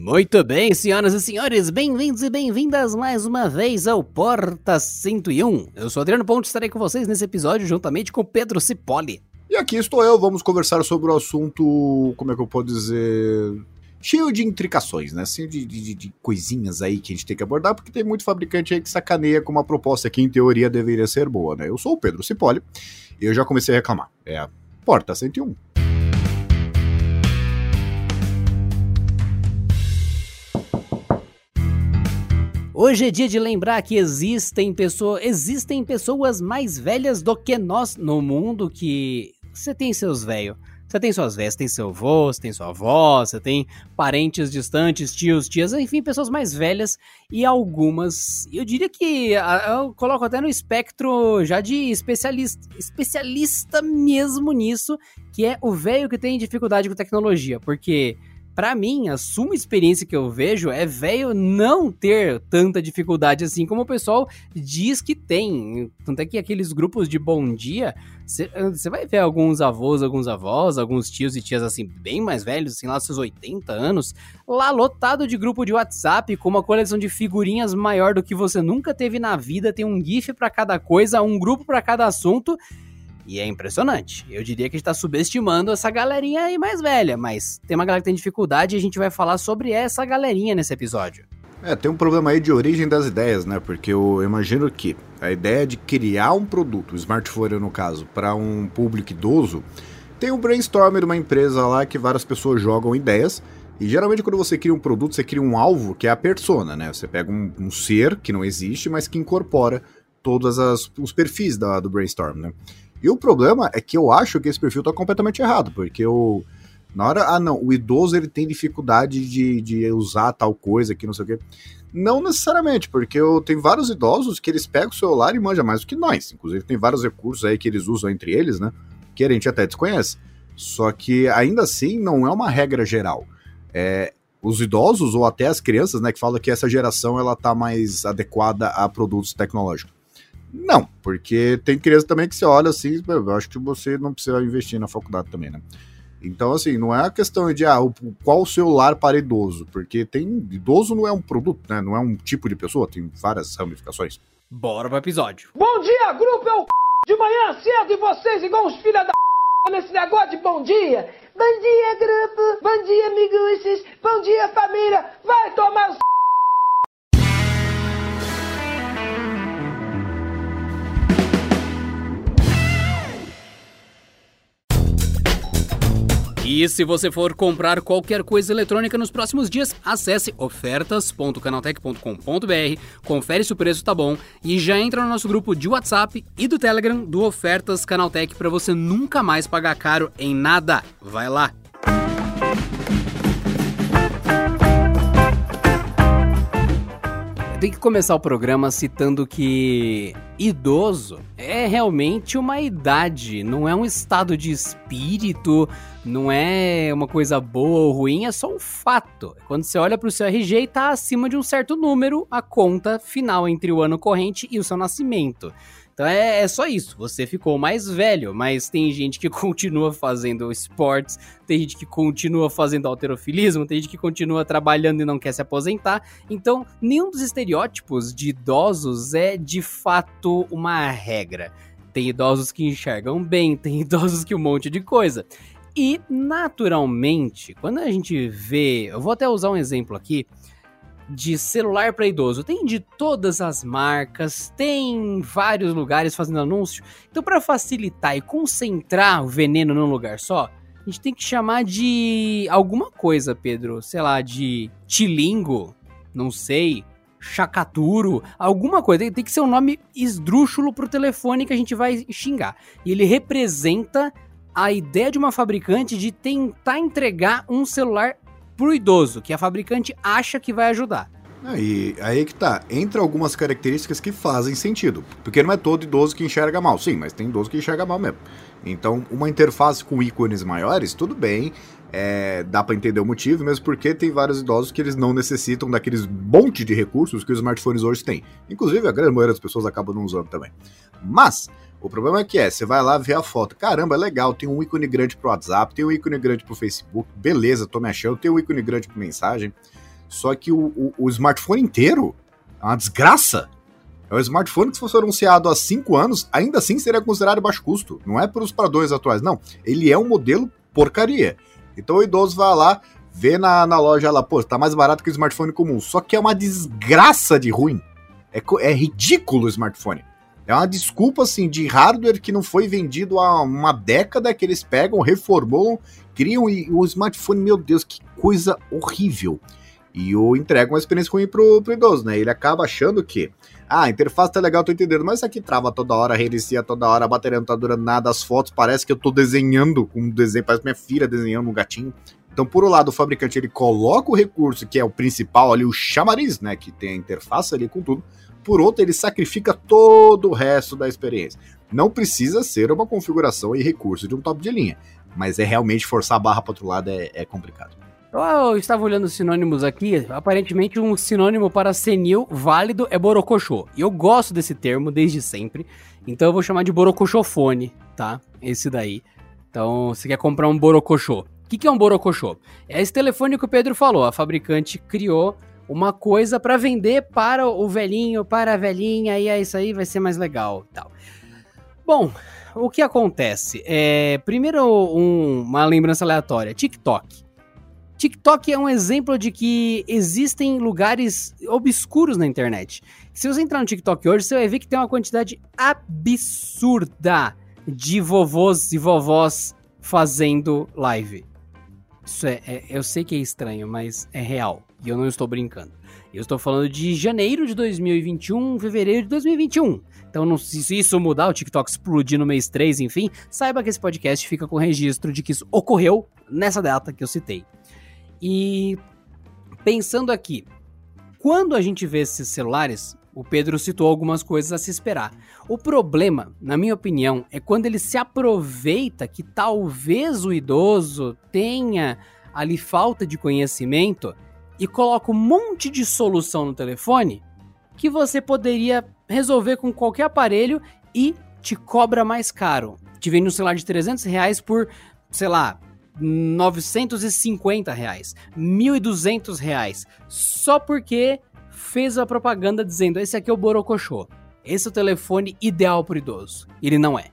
Muito bem, senhoras e senhores, bem-vindos e bem-vindas mais uma vez ao Porta 101. Eu sou Adriano Ponte, estarei com vocês nesse episódio juntamente com Pedro Cipoli. E aqui estou eu, vamos conversar sobre o assunto, como é que eu posso dizer, cheio de intricações, né? Assim, de, de, de, coisinhas aí que a gente tem que abordar, porque tem muito fabricante aí que sacaneia com uma proposta que em teoria deveria ser boa, né? Eu sou o Pedro Cipoli e eu já comecei a reclamar. É a Porta 101. Hoje é dia de lembrar que existem, pessoa, existem pessoas mais velhas do que nós no mundo que você tem seus velhos. Você tem suas velhas, tem seu avô, você tem sua avó, você tem parentes distantes, tios, tias, enfim, pessoas mais velhas e algumas, eu diria que eu coloco até no espectro já de especialista, especialista mesmo nisso, que é o velho que tem dificuldade com tecnologia, porque para mim, a suma experiência que eu vejo é velho não ter tanta dificuldade assim como o pessoal diz que tem. Tanto é que aqueles grupos de bom dia, você vai ver alguns avós, alguns avós, alguns tios e tias assim, bem mais velhos, assim, lá seus 80 anos, lá lotado de grupo de WhatsApp, com uma coleção de figurinhas maior do que você nunca teve na vida, tem um GIF para cada coisa, um grupo para cada assunto. E é impressionante. Eu diria que a gente tá subestimando essa galerinha aí mais velha, mas tem uma galera que tem dificuldade e a gente vai falar sobre essa galerinha nesse episódio. É, tem um problema aí de origem das ideias, né? Porque eu imagino que a ideia de criar um produto, o smartphone no caso, para um público idoso, tem um brainstorm de uma empresa lá que várias pessoas jogam ideias. E geralmente quando você cria um produto, você cria um alvo que é a persona, né? Você pega um, um ser que não existe, mas que incorpora todos os perfis da, do brainstorm, né? E o problema é que eu acho que esse perfil tá completamente errado, porque o. Na hora, ah não, o idoso ele tem dificuldade de, de usar tal coisa aqui, não sei o quê. Não necessariamente, porque eu tenho vários idosos que eles pegam o celular e manjam mais do que nós. Inclusive, tem vários recursos aí que eles usam entre eles, né? Que a gente até desconhece. Só que ainda assim não é uma regra geral. É, os idosos ou até as crianças, né, que falam que essa geração ela tá mais adequada a produtos tecnológicos. Não, porque tem criança também que você olha assim, eu acho que você não precisa investir na faculdade também, né? Então, assim, não é a questão de ah, qual o celular para idoso, porque tem. Idoso não é um produto, né? Não é um tipo de pessoa, tem várias ramificações. Bora pro episódio. Bom dia, grupo! É o de manhã cedo e vocês igual os filha da nesse negócio de bom dia. Bom dia, grupo! Bom dia, amigos! Bom dia, família! Vai tomar o E se você for comprar qualquer coisa eletrônica nos próximos dias, acesse ofertas.canaltech.com.br, confere se o preço tá bom e já entra no nosso grupo de WhatsApp e do Telegram do Ofertas Canaltech para você nunca mais pagar caro em nada. Vai lá! Tenho que começar o programa citando que idoso é realmente uma idade, não é um estado de espírito, não é uma coisa boa ou ruim, é só um fato. Quando você olha para o seu RG está acima de um certo número, a conta final entre o ano corrente e o seu nascimento. Então é, é, só isso, você ficou mais velho, mas tem gente que continua fazendo esportes, tem gente que continua fazendo alterofilismo, tem gente que continua trabalhando e não quer se aposentar. Então, nenhum dos estereótipos de idosos é de fato uma regra. Tem idosos que enxergam bem, tem idosos que um monte de coisa. E, naturalmente, quando a gente vê. Eu vou até usar um exemplo aqui de celular para idoso. Tem de todas as marcas, tem vários lugares fazendo anúncio. Então, para facilitar e concentrar o veneno num lugar só, a gente tem que chamar de alguma coisa, Pedro. Sei lá, de tilingo, não sei, chacaturo, alguma coisa. Tem que ser um nome esdrúxulo pro telefone que a gente vai xingar. E ele representa a ideia de uma fabricante de tentar entregar um celular pro idoso, que a fabricante acha que vai ajudar. Aí, aí que tá, entra algumas características que fazem sentido. Porque não é todo idoso que enxerga mal, sim, mas tem idoso que enxerga mal mesmo. Então, uma interface com ícones maiores, tudo bem, é, dá para entender o motivo, mesmo porque tem vários idosos que eles não necessitam daqueles monte de recursos que os smartphones hoje têm. Inclusive, a grande maioria das pessoas acabam não usando também. Mas, o problema é que é, você vai lá ver a foto, caramba, é legal, tem um ícone grande pro WhatsApp, tem um ícone grande pro Facebook, beleza, tô me achando, tem um ícone grande pro mensagem. Só que o, o, o smartphone inteiro é uma desgraça. É o smartphone que, se fosse anunciado há 5 anos, ainda assim seria considerado baixo custo. Não é para os padrões atuais, não. Ele é um modelo porcaria. Então o idoso vai lá, vê na, na loja lá, pô, tá mais barato que o smartphone comum. Só que é uma desgraça de ruim. É, é ridículo o smartphone. É uma desculpa, assim, de hardware que não foi vendido há uma década, que eles pegam, reformulam, criam e o smartphone, meu Deus, que coisa horrível. E o entrega uma experiência ruim pro, pro idoso, né? Ele acaba achando que, ah, a interface tá legal, tô entendendo, mas isso aqui trava toda hora, reinicia toda hora, a bateria não tá durando nada, as fotos parece que eu tô desenhando um desenho, parece minha filha desenhando um gatinho. Então, por um lado, o fabricante ele coloca o recurso que é o principal ali, o chamariz, né? Que tem a interface ali com tudo por outro, ele sacrifica todo o resto da experiência. Não precisa ser uma configuração e recurso de um top de linha, mas é realmente forçar a barra para outro lado é, é complicado. Eu estava olhando os sinônimos aqui, aparentemente um sinônimo para senil válido é borocochô. E eu gosto desse termo desde sempre, então eu vou chamar de borocochofone, tá? Esse daí. Então, você quer comprar um borocochô. O que, que é um borocochô? É esse telefone que o Pedro falou, a fabricante criou uma coisa para vender para o velhinho, para a velhinha, e é isso aí, vai ser mais legal tal. Bom, o que acontece? É, primeiro, um, uma lembrança aleatória: TikTok. TikTok é um exemplo de que existem lugares obscuros na internet. Se você entrar no TikTok hoje, você vai ver que tem uma quantidade absurda de vovôs e vovós fazendo live. Isso é, é, eu sei que é estranho, mas é real. E eu não estou brincando. Eu estou falando de janeiro de 2021, fevereiro de 2021. Então, não, se isso mudar, o TikTok explodir no mês 3, enfim, saiba que esse podcast fica com registro de que isso ocorreu nessa data que eu citei. E pensando aqui, quando a gente vê esses celulares, o Pedro citou algumas coisas a se esperar. O problema, na minha opinião, é quando ele se aproveita que talvez o idoso tenha ali falta de conhecimento e coloca um monte de solução no telefone que você poderia resolver com qualquer aparelho e te cobra mais caro. Te vende um celular de 300 reais por, sei lá, 950 reais, 1.200 reais, só porque fez a propaganda dizendo esse aqui é o Borocochô, esse é o telefone ideal para idoso. Ele não é.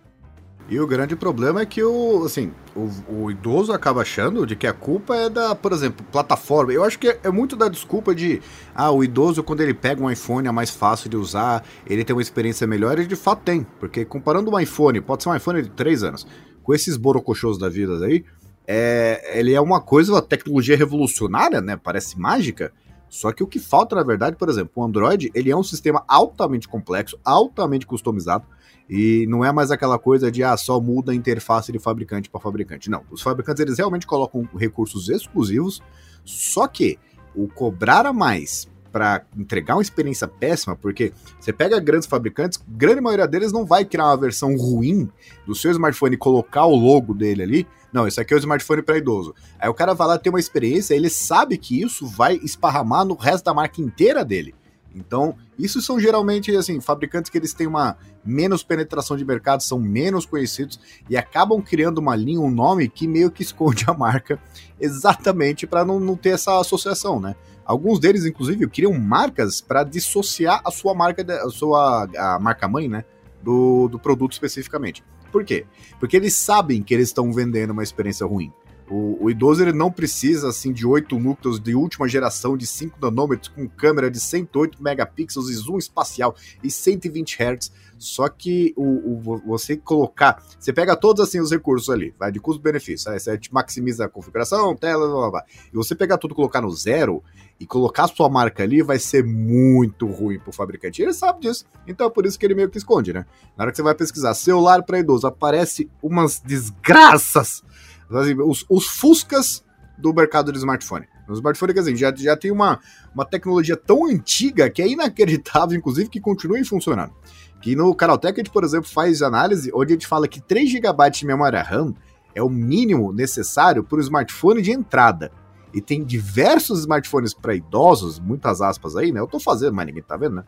E o grande problema é que o, assim, o, o, idoso acaba achando de que a culpa é da, por exemplo, plataforma. Eu acho que é, muito da desculpa de, ah, o idoso quando ele pega um iPhone é mais fácil de usar, ele tem uma experiência melhor, e de fato tem. Porque comparando um iPhone, pode ser um iPhone de 3 anos, com esses borocochôs da vida aí, é, ele é uma coisa, uma tecnologia revolucionária, né? Parece mágica. Só que o que falta, na verdade, por exemplo, o Android, ele é um sistema altamente complexo, altamente customizado, e não é mais aquela coisa de ah, só muda a interface de fabricante para fabricante. Não, os fabricantes eles realmente colocam recursos exclusivos, só que o cobrar a mais para entregar uma experiência péssima, porque você pega grandes fabricantes, grande maioria deles não vai criar uma versão ruim do seu smartphone e colocar o logo dele ali. Não, isso aqui é o smartphone para idoso. Aí o cara vai lá ter uma experiência, ele sabe que isso vai esparramar no resto da marca inteira dele. Então, isso são geralmente assim, fabricantes que eles têm uma menos penetração de mercado, são menos conhecidos e acabam criando uma linha, um nome que meio que esconde a marca exatamente para não, não ter essa associação, né? Alguns deles, inclusive, criam marcas para dissociar a sua marca, a sua a marca mãe, né? Do, do produto especificamente. Por quê? Porque eles sabem que eles estão vendendo uma experiência ruim. O, o, idoso ele não precisa assim de 8 núcleos de última geração de 5 nanômetros com câmera de 108 megapixels e zoom espacial e 120 Hz. Só que o, o, você colocar, você pega todos assim os recursos ali, vai de custo-benefício, aí você maximiza a configuração, tela, blá, blá, blá. e você pegar tudo, colocar no zero e colocar a sua marca ali, vai ser muito ruim pro fabricante. Ele sabe disso, então é por isso que ele meio que esconde, né? Na hora que você vai pesquisar celular para idoso, aparece umas desgraças os, os Fuscas do mercado de smartphone. O smartphone, quer dizer, já, já tem uma, uma tecnologia tão antiga que é inacreditável, inclusive, que continue funcionando. Que no Canaltech a gente, por exemplo, faz análise onde a gente fala que 3 GB de memória RAM é o mínimo necessário para o smartphone de entrada. E tem diversos smartphones para idosos, muitas aspas aí, né? Eu tô fazendo, mas ninguém tá vendo, né?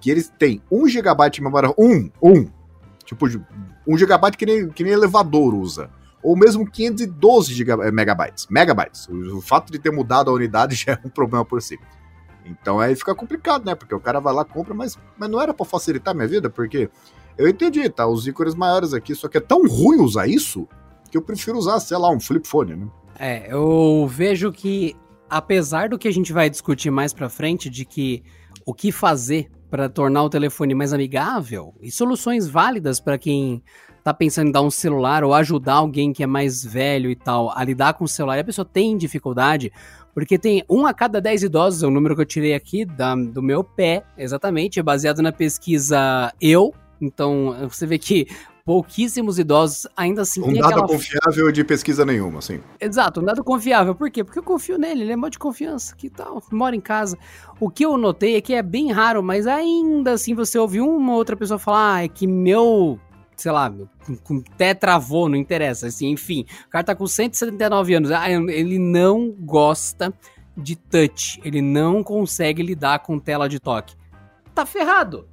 Que eles têm 1 GB de memória, 1, 1, tipo, 1 GB que nem, que nem elevador usa ou mesmo 512 giga, megabytes. Megabytes. O, o fato de ter mudado a unidade já é um problema por si. Então aí fica complicado, né? Porque o cara vai lá, compra, mas, mas não era para facilitar minha vida, porque eu entendi, tá? Os ícones maiores aqui, só que é tão ruim usar isso que eu prefiro usar, sei lá, um flip phone, né? É, eu vejo que, apesar do que a gente vai discutir mais pra frente, de que o que fazer para tornar o telefone mais amigável e soluções válidas para quem tá pensando em dar um celular ou ajudar alguém que é mais velho e tal a lidar com o celular e a pessoa tem dificuldade, porque tem um a cada dez idosos, é o número que eu tirei aqui da, do meu pé, exatamente, é baseado na pesquisa Eu. Então, você vê que pouquíssimos idosos ainda assim um dado aquela... confiável de pesquisa nenhuma, sim. Exato, um dado confiável. Por quê? Porque eu confio nele, ele é mó de confiança, que tal, mora em casa. O que eu notei é que é bem raro, mas ainda assim você ouve uma outra pessoa falar, ah, é que meu sei lá, com, com tetravô, não interessa, assim, enfim. O cara tá com 179 anos, ah, ele não gosta de touch, ele não consegue lidar com tela de toque. Tá ferrado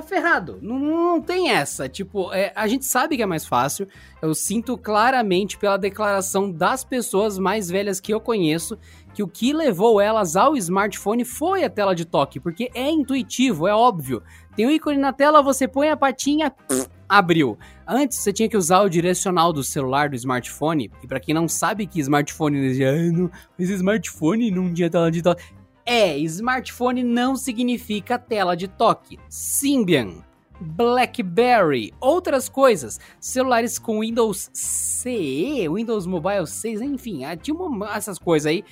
tá ferrado. Não, não tem essa. Tipo, é, a gente sabe que é mais fácil. Eu sinto claramente pela declaração das pessoas mais velhas que eu conheço que o que levou elas ao smartphone foi a tela de toque, porque é intuitivo, é óbvio. Tem um ícone na tela, você põe a patinha, pff, abriu. Antes você tinha que usar o direcional do celular do smartphone. E para quem não sabe que smartphone, ah, não, mas smartphone não tinha tela de toque. É, smartphone não significa tela de toque. Symbian, BlackBerry, outras coisas, celulares com Windows CE, Windows Mobile 6, enfim, ah, tinha uma, essas coisas aí.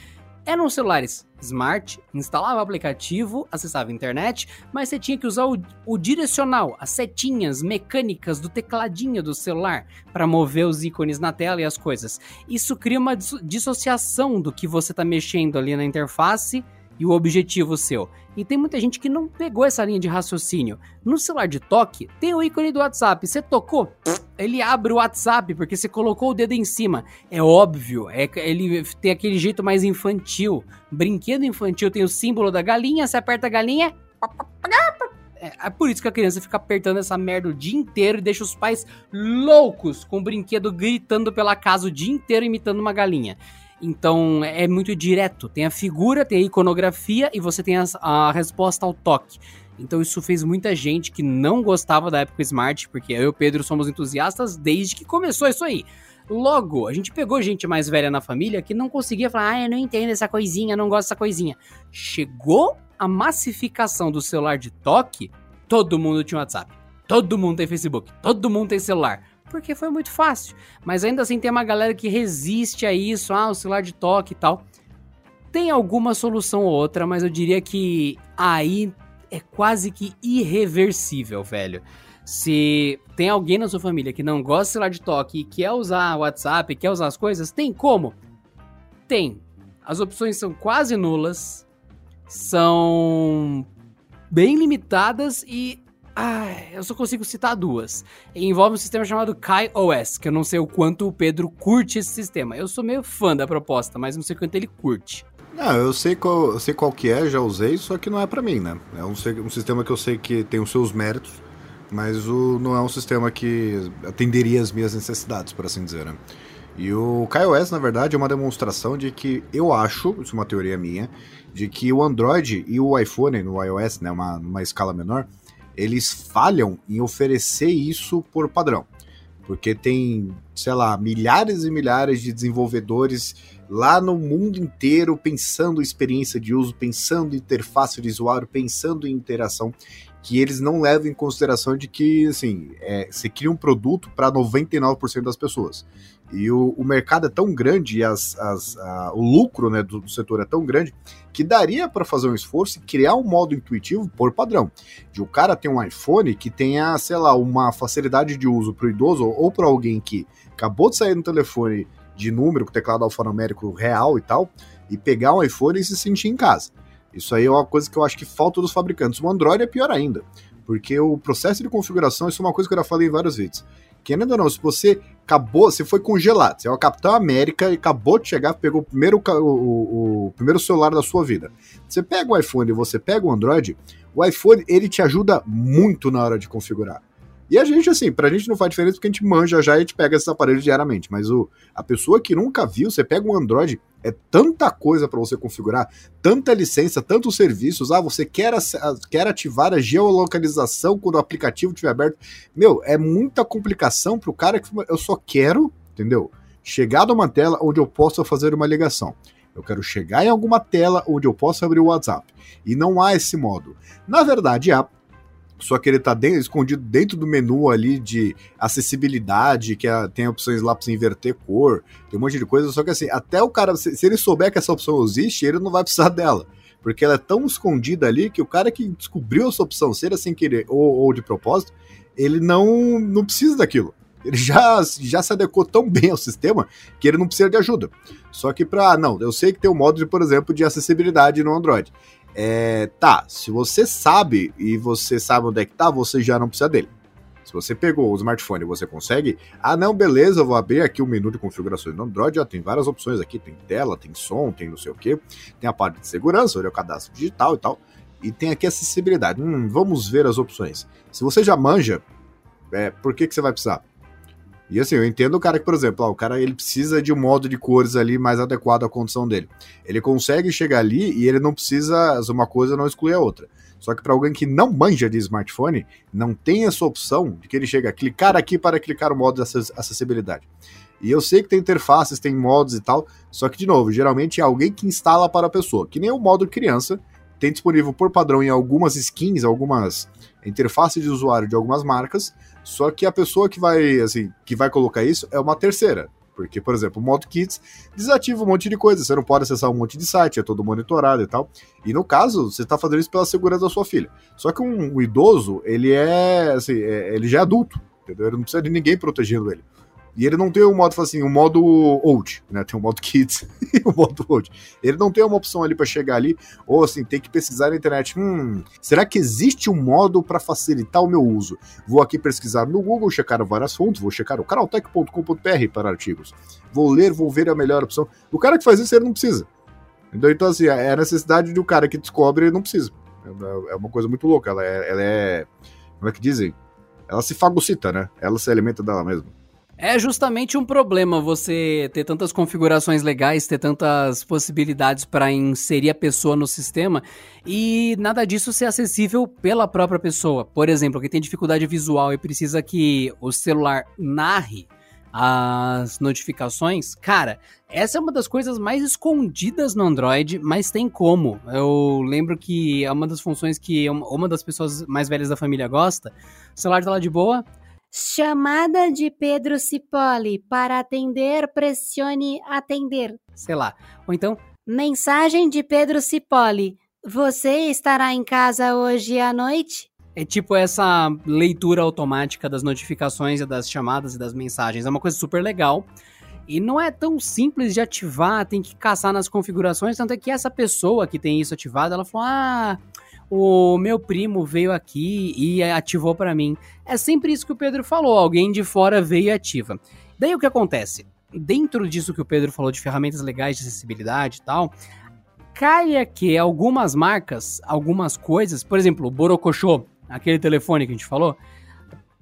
Eram celulares smart, instalava aplicativo, acessava a internet, mas você tinha que usar o, o direcional, as setinhas mecânicas do tecladinho do celular para mover os ícones na tela e as coisas. Isso cria uma dissociação do que você está mexendo ali na interface e o objetivo seu. E tem muita gente que não pegou essa linha de raciocínio. No celular de toque, tem o ícone do WhatsApp. Você tocou, ele abre o WhatsApp porque você colocou o dedo em cima. É óbvio, é, ele tem aquele jeito mais infantil. Brinquedo infantil tem o símbolo da galinha, você aperta a galinha. É, é por isso que a criança fica apertando essa merda o dia inteiro e deixa os pais loucos com o brinquedo gritando pela casa o dia inteiro imitando uma galinha. Então é muito direto. Tem a figura, tem a iconografia e você tem a, a resposta ao toque. Então isso fez muita gente que não gostava da época Smart, porque eu e o Pedro somos entusiastas desde que começou isso aí. Logo, a gente pegou gente mais velha na família que não conseguia falar, ah, eu não entendo essa coisinha, não gosto dessa coisinha. Chegou a massificação do celular de toque, todo mundo tinha WhatsApp, todo mundo tem Facebook, todo mundo tem celular porque foi muito fácil. Mas ainda assim tem uma galera que resiste a isso, ah, o celular de toque e tal. Tem alguma solução ou outra, mas eu diria que aí é quase que irreversível, velho. Se tem alguém na sua família que não gosta de celular de toque e quer usar WhatsApp, quer usar as coisas, tem como? Tem. As opções são quase nulas, são bem limitadas e ah, eu só consigo citar duas. Envolve um sistema chamado KaiOS, que eu não sei o quanto o Pedro curte esse sistema. Eu sou meio fã da proposta, mas não sei quanto ele curte. Não, eu sei qual, eu sei qual que é, já usei, só que não é para mim, né? É um, um, sistema que eu sei que tem os seus méritos, mas o, não é um sistema que atenderia as minhas necessidades, por assim dizer, né? E o KaiOS, na verdade, é uma demonstração de que eu acho, isso é uma teoria minha, de que o Android e o iPhone, no iOS, né, uma, uma escala menor, eles falham em oferecer isso por padrão. Porque tem, sei lá, milhares e milhares de desenvolvedores lá no mundo inteiro pensando em experiência de uso, pensando em interface de usuário, pensando em interação, que eles não levam em consideração de que, assim, é, você cria um produto para 99% das pessoas. E o, o, mercado é tão grande e as, as, a, o lucro né, do, do, setor é tão grande que daria para fazer um esforço e criar um modo intuitivo por padrão. De o cara ter um iPhone que tenha, sei lá, uma facilidade de uso para o idoso ou para alguém que acabou de sair no telefone de número, com teclado alfanumérico real e tal, e pegar um iPhone e se sentir em casa. Isso aí é uma coisa que eu acho que falta dos fabricantes. O Android é pior ainda, porque o processo de configuração, isso é uma coisa que eu já falei em vários vídeos Querendo ou não, se você acabou, você foi congelado, você é o Capitão América e acabou de chegar, pegou o primeiro, o, o, o primeiro celular da sua vida. Você pega o iPhone e você pega o Android, o iPhone ele te ajuda muito na hora de configurar. E a gente, assim, pra gente não faz diferença porque a gente manja já e a gente pega esses aparelhos diariamente. Mas o, a pessoa que nunca viu, você pega um Android, é tanta coisa para você configurar, tanta licença, tantos serviços. Ah, você quer, quer ativar a geolocalização quando o aplicativo estiver aberto. Meu, é muita complicação pro cara que eu só quero, entendeu? Chegar numa tela onde eu possa fazer uma ligação. Eu quero chegar em alguma tela onde eu possa abrir o WhatsApp. E não há esse modo. Na verdade, há só que ele tá dentro, escondido dentro do menu ali de acessibilidade, que é, tem opções lá pra você inverter cor, tem um monte de coisa, só que assim, até o cara, se, se ele souber que essa opção existe, ele não vai precisar dela. Porque ela é tão escondida ali que o cara que descobriu essa opção, seja sem querer ou, ou de propósito, ele não, não precisa daquilo. Ele já, já se adequou tão bem ao sistema que ele não precisa de ajuda. Só que para não, eu sei que tem um modo de, por exemplo, de acessibilidade no Android. É, tá, se você sabe e você sabe onde é que tá, você já não precisa dele. Se você pegou o smartphone e você consegue, ah não, beleza, eu vou abrir aqui o menu de configurações do Android, ó, tem várias opções aqui, tem tela, tem som, tem não sei o que, tem a parte de segurança, olha o cadastro digital e tal, e tem aqui acessibilidade. Hum, vamos ver as opções. Se você já manja, é, por que, que você vai precisar? E assim, eu entendo o cara que, por exemplo, ó, o cara ele precisa de um modo de cores ali mais adequado à condição dele. Ele consegue chegar ali e ele não precisa, uma coisa não exclui a outra. Só que para alguém que não manja de smartphone, não tem essa opção de que ele chega a clicar aqui para clicar o modo de acessibilidade. E eu sei que tem interfaces, tem modos e tal, só que, de novo, geralmente é alguém que instala para a pessoa, que nem o modo criança, tem disponível por padrão em algumas skins, algumas interfaces de usuário de algumas marcas, só que a pessoa que vai, assim, que vai colocar isso é uma terceira. Porque, por exemplo, o Modo Kits desativa um monte de coisa. Você não pode acessar um monte de site, é todo monitorado e tal. E no caso, você está fazendo isso pela segurança da sua filha. Só que um, um idoso, ele é, assim, é, ele já é adulto, entendeu? Ele não precisa de ninguém protegendo ele. E ele não tem um modo, assim, um modo old, né? Tem um modo kids e o um modo old. Ele não tem uma opção ali para chegar ali, ou assim, tem que pesquisar na internet. Hum, será que existe um modo para facilitar o meu uso? Vou aqui pesquisar no Google, checar várias fontes, vou checar o canaltech.com.br para artigos. Vou ler, vou ver a melhor opção. O cara que faz isso, ele não precisa. Então, então assim, é a necessidade de um cara que descobre, ele não precisa. É uma coisa muito louca. Ela é, ela é. Como é que dizem? Ela se fagocita, né? Ela se alimenta dela mesma. É justamente um problema você ter tantas configurações legais, ter tantas possibilidades para inserir a pessoa no sistema e nada disso ser acessível pela própria pessoa. Por exemplo, quem tem dificuldade visual e precisa que o celular narre as notificações, cara, essa é uma das coisas mais escondidas no Android, mas tem como. Eu lembro que é uma das funções que uma das pessoas mais velhas da família gosta. O celular tá lá de boa, Chamada de Pedro Cipolli para atender, pressione atender. Sei lá. Ou então. Mensagem de Pedro Cipolli. Você estará em casa hoje à noite? É tipo essa leitura automática das notificações e das chamadas e das mensagens. É uma coisa super legal. E não é tão simples de ativar, tem que caçar nas configurações. Tanto é que essa pessoa que tem isso ativado, ela falou: Ah, o meu primo veio aqui e ativou para mim. É sempre isso que o Pedro falou, alguém de fora veio e ativa. Daí o que acontece? Dentro disso que o Pedro falou de ferramentas legais de acessibilidade e tal, caia que algumas marcas, algumas coisas, por exemplo, o Borocochô, aquele telefone que a gente falou,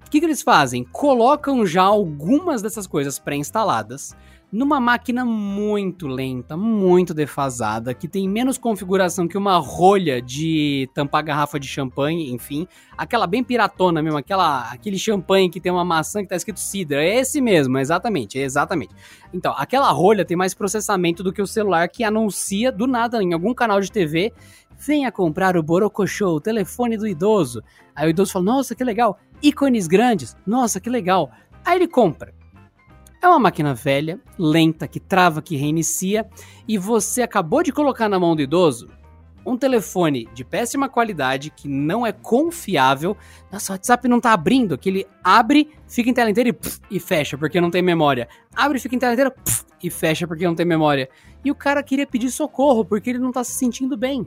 o que, que eles fazem? Colocam já algumas dessas coisas pré-instaladas numa máquina muito lenta, muito defasada, que tem menos configuração que uma rolha de tampar garrafa de champanhe, enfim, aquela bem piratona mesmo, aquela aquele champanhe que tem uma maçã que tá escrito Cidra, é esse mesmo, exatamente, exatamente. Então, aquela rolha tem mais processamento do que o celular que anuncia do nada em algum canal de TV venha comprar o Borocochô, o telefone do idoso. Aí o idoso fala, nossa, que legal. Ícones grandes, nossa, que legal. Aí ele compra. É uma máquina velha, lenta, que trava, que reinicia, e você acabou de colocar na mão do idoso um telefone de péssima qualidade, que não é confiável. Nossa, o WhatsApp não tá abrindo, que ele abre, fica em tela inteira e, e fecha, porque não tem memória. Abre, fica em tela inteira e fecha, porque não tem memória. E o cara queria pedir socorro, porque ele não tá se sentindo bem.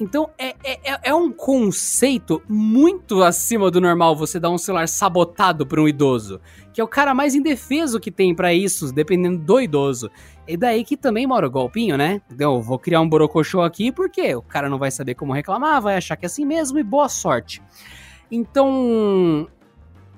Então é, é, é, é um conceito muito acima do normal você dar um celular sabotado para um idoso, que é o cara mais indefeso que tem para isso, dependendo do idoso. E daí que também mora o golpinho, né? Então, vou criar um borocochô aqui porque o cara não vai saber como reclamar, vai achar que é assim mesmo e boa sorte. Então,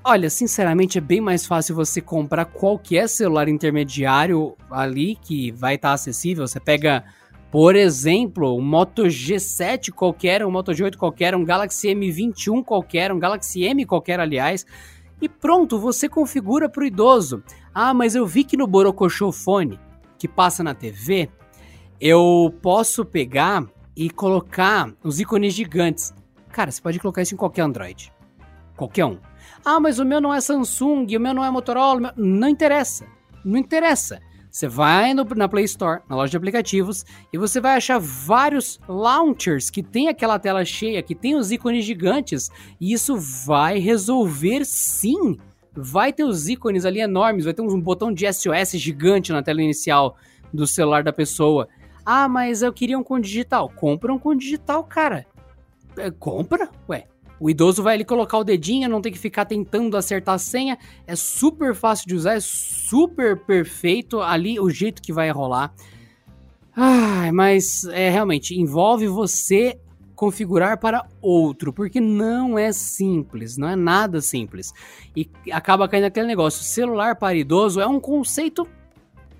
Olha, sinceramente é bem mais fácil você comprar qualquer celular intermediário ali que vai estar tá acessível. Você pega, por exemplo, um Moto G7 qualquer, um Moto G8 qualquer, um Galaxy M21 qualquer, um Galaxy M qualquer, aliás. E pronto, você configura para o idoso. Ah, mas eu vi que no Borocochô Fone, que passa na TV, eu posso pegar e colocar os ícones gigantes. Cara, você pode colocar isso em qualquer Android. Qualquer um. Ah, mas o meu não é Samsung, o meu não é Motorola. Meu... Não interessa. Não interessa. Você vai no, na Play Store, na loja de aplicativos, e você vai achar vários launchers que tem aquela tela cheia, que tem os ícones gigantes, e isso vai resolver sim. Vai ter os ícones ali enormes, vai ter um botão de SOS gigante na tela inicial do celular da pessoa. Ah, mas eu queria um com digital. Compra um com digital, cara. É, compra? Ué, o idoso vai ali colocar o dedinho, não tem que ficar tentando acertar a senha. É super fácil de usar, é super perfeito ali o jeito que vai rolar. Ah, mas é realmente envolve você configurar para outro, porque não é simples, não é nada simples. E acaba caindo aquele negócio, celular para idoso é um conceito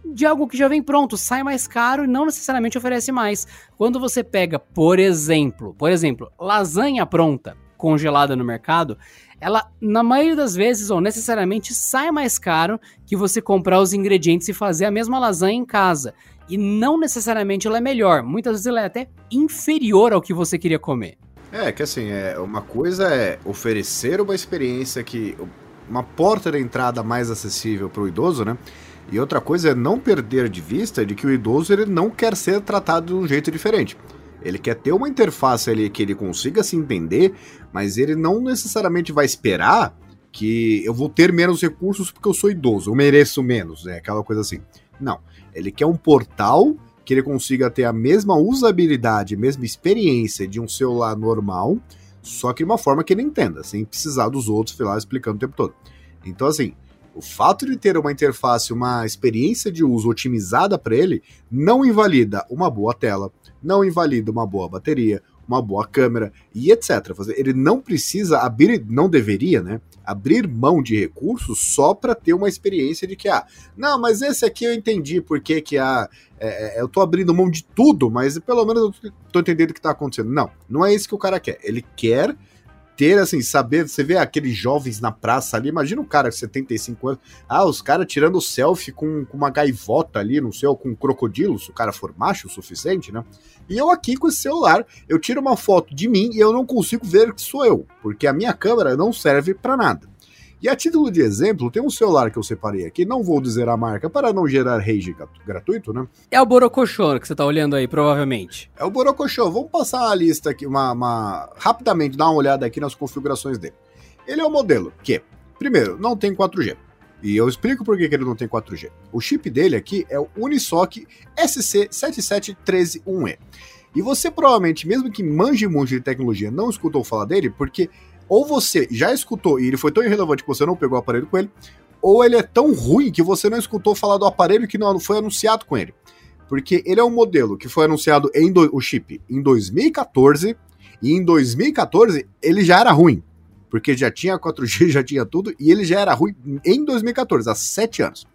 de algo que já vem pronto, sai mais caro e não necessariamente oferece mais. Quando você pega, por exemplo, por exemplo, lasanha pronta, congelada no mercado, ela, na maioria das vezes, ou necessariamente, sai mais caro que você comprar os ingredientes e fazer a mesma lasanha em casa. E não necessariamente ela é melhor, muitas vezes ela é até inferior ao que você queria comer. É, que assim, é, uma coisa é oferecer uma experiência que. uma porta de entrada mais acessível para o idoso, né? E outra coisa é não perder de vista de que o idoso ele não quer ser tratado de um jeito diferente. Ele quer ter uma interface ali que ele consiga se entender, mas ele não necessariamente vai esperar que eu vou ter menos recursos porque eu sou idoso, eu mereço menos, é né? aquela coisa assim. Não, ele quer um portal que ele consiga ter a mesma usabilidade, a mesma experiência de um celular normal, só que de uma forma que ele entenda, sem precisar dos outros ficar explicando o tempo todo. Então, assim, o fato de ter uma interface, uma experiência de uso otimizada para ele, não invalida uma boa tela, não invalida uma boa bateria, uma boa câmera e etc. Ele não precisa abrir, não deveria, né? Abrir mão de recursos só para ter uma experiência de que, ah, não, mas esse aqui eu entendi porque que ah, é, eu tô abrindo mão de tudo, mas pelo menos eu tô entendendo o que tá acontecendo. Não, não é isso que o cara quer. Ele quer ter, assim, saber, você vê aqueles jovens na praça ali, imagina um cara de 75 anos, ah, os caras tirando selfie com, com uma gaivota ali, não sei, com um crocodilo, se o cara for macho o suficiente, né? E eu aqui com esse celular, eu tiro uma foto de mim e eu não consigo ver que sou eu, porque a minha câmera não serve para nada. E a título de exemplo, tem um celular que eu separei aqui, não vou dizer a marca para não gerar rage gratuito, né? É o Borocochô que você tá olhando aí, provavelmente. É o Borocochô. Vamos passar a lista aqui, uma, uma, rapidamente, dar uma olhada aqui nas configurações dele. Ele é um modelo que, primeiro, não tem 4G. E eu explico por que ele não tem 4G. O chip dele aqui é o Unisoc SC77131E. E você provavelmente, mesmo que manje muito de tecnologia, não escutou falar dele, porque ou você já escutou e ele foi tão irrelevante que você não pegou o aparelho com ele, ou ele é tão ruim que você não escutou falar do aparelho que não foi anunciado com ele. Porque ele é um modelo que foi anunciado em do, o chip em 2014 e em 2014 ele já era ruim. Porque já tinha 4G, já tinha tudo, e ele já era ruim em 2014, há 7 anos.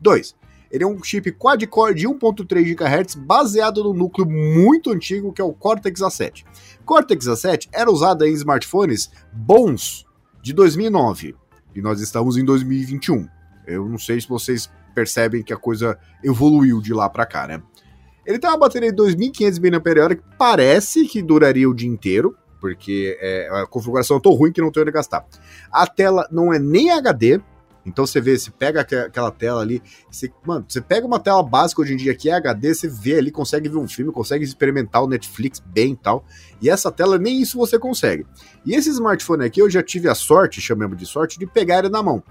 2. Ele é um chip quad-core de 1.3 GHz baseado no núcleo muito antigo que é o Cortex A7. Cortex A7 era usado em smartphones bons de 2009 e nós estamos em 2021. Eu não sei se vocês percebem que a coisa evoluiu de lá para cá, né? Ele tem uma bateria de 2.500 mAh que parece que duraria o dia inteiro, porque é, a configuração é tão ruim que não tem onde gastar. A tela não é nem HD, então você vê, você pega aquela tela ali, você, mano, você pega uma tela básica hoje em dia que é HD, você vê ali, consegue ver um filme, consegue experimentar o Netflix bem e tal. E essa tela, nem isso você consegue. E esse smartphone aqui, eu já tive a sorte, chamemos de sorte, de pegar ele na mão.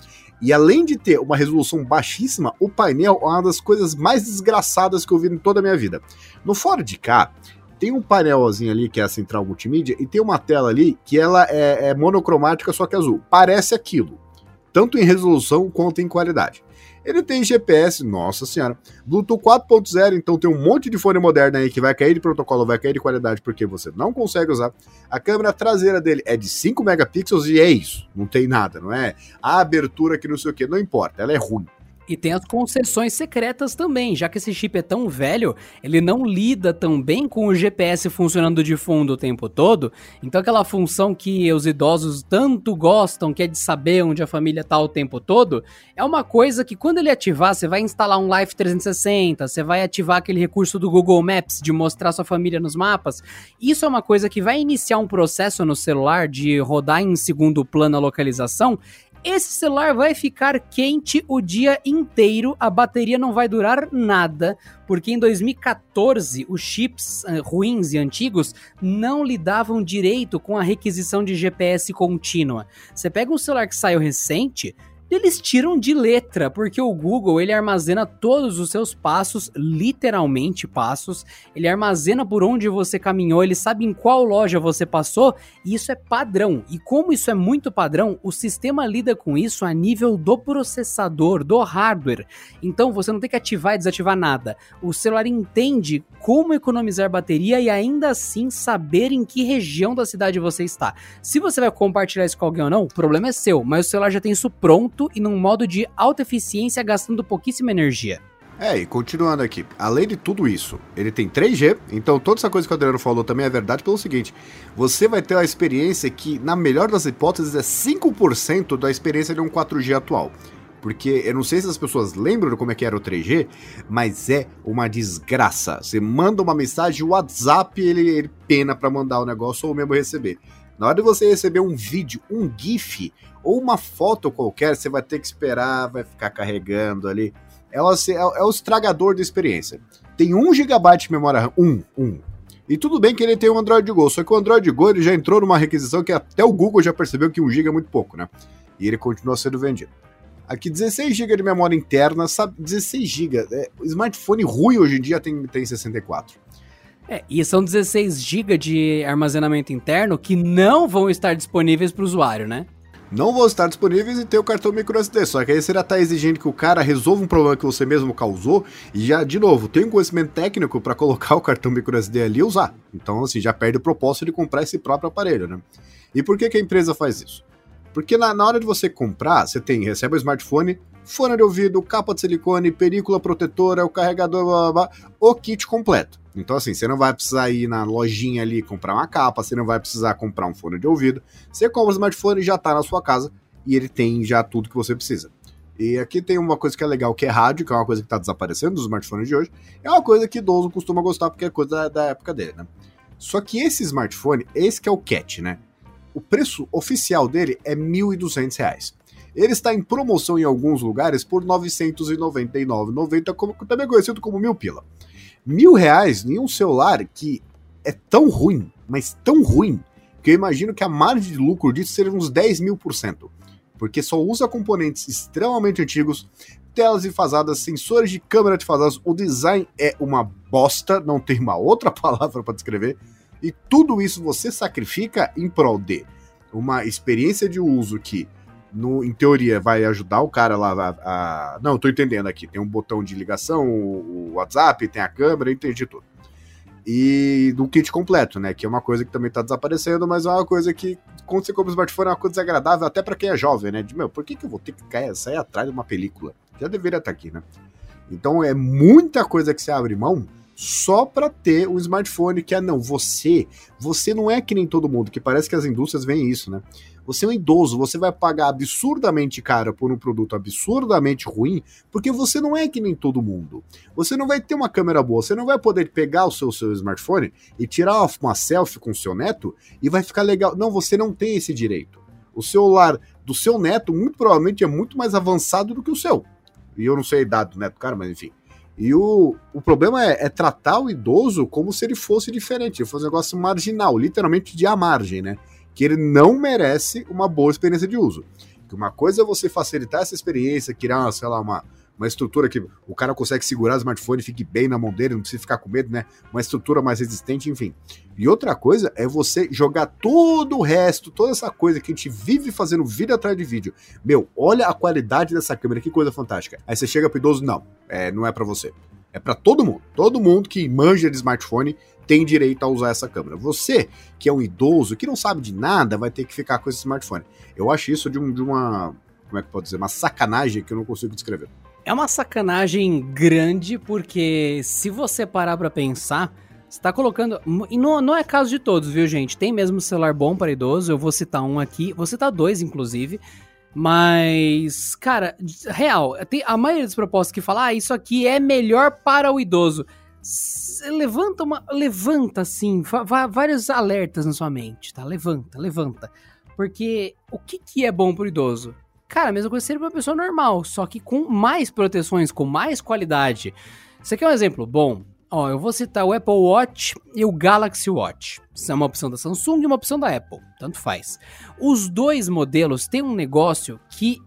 E além de ter uma resolução baixíssima, o painel é uma das coisas mais desgraçadas que eu vi em toda a minha vida. No fora de cá, tem um painelzinho ali que é a central multimídia e tem uma tela ali que ela é, é monocromática, só que azul. Parece aquilo tanto em resolução quanto em qualidade. Ele tem GPS, nossa senhora. Bluetooth 4.0, então tem um monte de fone moderno aí que vai cair de protocolo, vai cair de qualidade porque você não consegue usar. A câmera traseira dele é de 5 megapixels e é isso. Não tem nada, não é? A abertura que não sei o que, não importa, ela é ruim. E tem as concessões secretas também, já que esse chip é tão velho, ele não lida tão bem com o GPS funcionando de fundo o tempo todo. Então aquela função que os idosos tanto gostam, que é de saber onde a família tá o tempo todo, é uma coisa que quando ele ativar, você vai instalar um Life 360, você vai ativar aquele recurso do Google Maps de mostrar sua família nos mapas. Isso é uma coisa que vai iniciar um processo no celular de rodar em segundo plano a localização esse celular vai ficar quente o dia inteiro, a bateria não vai durar nada, porque em 2014 os chips uh, ruins e antigos não lidavam direito com a requisição de GPS contínua. Você pega um celular que saiu recente, eles tiram de letra, porque o Google ele armazena todos os seus passos, literalmente passos. Ele armazena por onde você caminhou, ele sabe em qual loja você passou, e isso é padrão. E como isso é muito padrão, o sistema lida com isso a nível do processador, do hardware. Então você não tem que ativar e desativar nada. O celular entende como economizar bateria e ainda assim saber em que região da cidade você está. Se você vai compartilhar isso com alguém ou não, o problema é seu, mas o celular já tem isso pronto e num modo de alta eficiência, gastando pouquíssima energia. É, e continuando aqui, além de tudo isso, ele tem 3G, então toda essa coisa que o Adriano falou também é verdade pelo seguinte: você vai ter uma experiência que, na melhor das hipóteses, é 5% da experiência de um 4G atual. Porque eu não sei se as pessoas lembram como é que era o 3G, mas é uma desgraça. Você manda uma mensagem, o WhatsApp ele, ele pena para mandar o negócio ou mesmo receber. Na hora de você receber um vídeo, um GIF ou uma foto qualquer, você vai ter que esperar, vai ficar carregando ali. É o, é, é o estragador da experiência. Tem 1 GB de memória RAM, 1, 1. E tudo bem que ele tem um Android Go, só que o Android Go ele já entrou numa requisição que até o Google já percebeu que 1 GB é muito pouco, né? E ele continua sendo vendido. Aqui 16 GB de memória interna, sabe? 16 GB. É, smartphone ruim hoje em dia tem, tem 64. É, e são 16 GB de armazenamento interno que não vão estar disponíveis para o usuário, né? Não vão estar disponíveis e ter o cartão microSD. Só que aí você já está exigindo que o cara resolva um problema que você mesmo causou e já, de novo, tem um conhecimento técnico para colocar o cartão microSD ali e usar. Então, assim, já perde o propósito de comprar esse próprio aparelho, né? E por que, que a empresa faz isso? Porque na, na hora de você comprar, você tem, recebe o smartphone, fone de ouvido, capa de silicone, película protetora, o carregador, blá, blá, blá, o kit completo. Então, assim, você não vai precisar ir na lojinha ali comprar uma capa, você não vai precisar comprar um fone de ouvido. Você compra o smartphone e já tá na sua casa e ele tem já tudo que você precisa. E aqui tem uma coisa que é legal, que é rádio, que é uma coisa que tá desaparecendo dos smartphones de hoje. É uma coisa que idoso costuma gostar porque é coisa da, da época dele, né? Só que esse smartphone, esse que é o catch, né? O preço oficial dele é R$ 1.200. Ele está em promoção em alguns lugares por R$ 999,90, também conhecido como mil pila. Mil reais em um celular que é tão ruim, mas tão ruim, que eu imagino que a margem de lucro disso seja uns 10 mil por cento. Porque só usa componentes extremamente antigos, telas defasadas, sensores de câmera defasados, o design é uma bosta, não tem uma outra palavra para descrever, e tudo isso você sacrifica em prol de uma experiência de uso que no, em teoria, vai ajudar o cara lá a, a, Não, tô entendendo aqui. Tem um botão de ligação, o, WhatsApp, tem a câmera, entendi tudo. E do kit completo, né? Que é uma coisa que também tá desaparecendo, mas é uma coisa que, quando você compra o smartphone, é uma coisa desagradável até para quem é jovem, né? De, meu, por que, que eu vou ter que sair atrás de uma película? Já deveria estar tá aqui, né? Então é muita coisa que você abre mão só para ter um smartphone que é não, você, você não é que nem todo mundo, que parece que as indústrias veem isso, né? Você é um idoso, você vai pagar absurdamente caro por um produto absurdamente ruim, porque você não é que nem todo mundo. Você não vai ter uma câmera boa, você não vai poder pegar o seu, seu smartphone e tirar uma, uma selfie com o seu neto e vai ficar legal. Não, você não tem esse direito. O celular do seu neto, muito provavelmente, é muito mais avançado do que o seu. E eu não sei a idade do neto, cara, mas enfim. E o, o problema é, é, tratar o idoso como se ele fosse diferente, ele fosse um negócio marginal, literalmente de à margem, né? Que ele não merece uma boa experiência de uso. Que uma coisa é você facilitar essa experiência, criar, sei lá, uma, uma estrutura que o cara consegue segurar o smartphone fique bem na mão dele, não precisa ficar com medo, né? Uma estrutura mais resistente, enfim. E outra coisa é você jogar todo o resto, toda essa coisa que a gente vive fazendo vídeo atrás de vídeo. Meu, olha a qualidade dessa câmera, que coisa fantástica. Aí você chega pro idoso, não, é, não é para você. É para todo mundo. Todo mundo que manja de smartphone tem direito a usar essa câmera. Você, que é um idoso, que não sabe de nada, vai ter que ficar com esse smartphone. Eu acho isso de, um, de uma. Como é que pode dizer? Uma sacanagem que eu não consigo descrever. É uma sacanagem grande, porque se você parar pra pensar, você tá colocando. E não, não é caso de todos, viu, gente? Tem mesmo celular bom para idoso, eu vou citar um aqui, vou citar dois, inclusive. Mas, cara, real, a maioria das propostas que fala, ah, isso aqui é melhor para o idoso. Levanta uma. Levanta, assim, vários alertas na sua mente, tá? Levanta, levanta. Porque o que, que é bom pro idoso? Cara, a mesma coisa seria pra uma pessoa normal, só que com mais proteções, com mais qualidade. Você quer um exemplo bom? Ó, eu vou citar o Apple Watch e o Galaxy Watch. É uma opção da Samsung e uma opção da Apple. Tanto faz. Os dois modelos têm um negócio que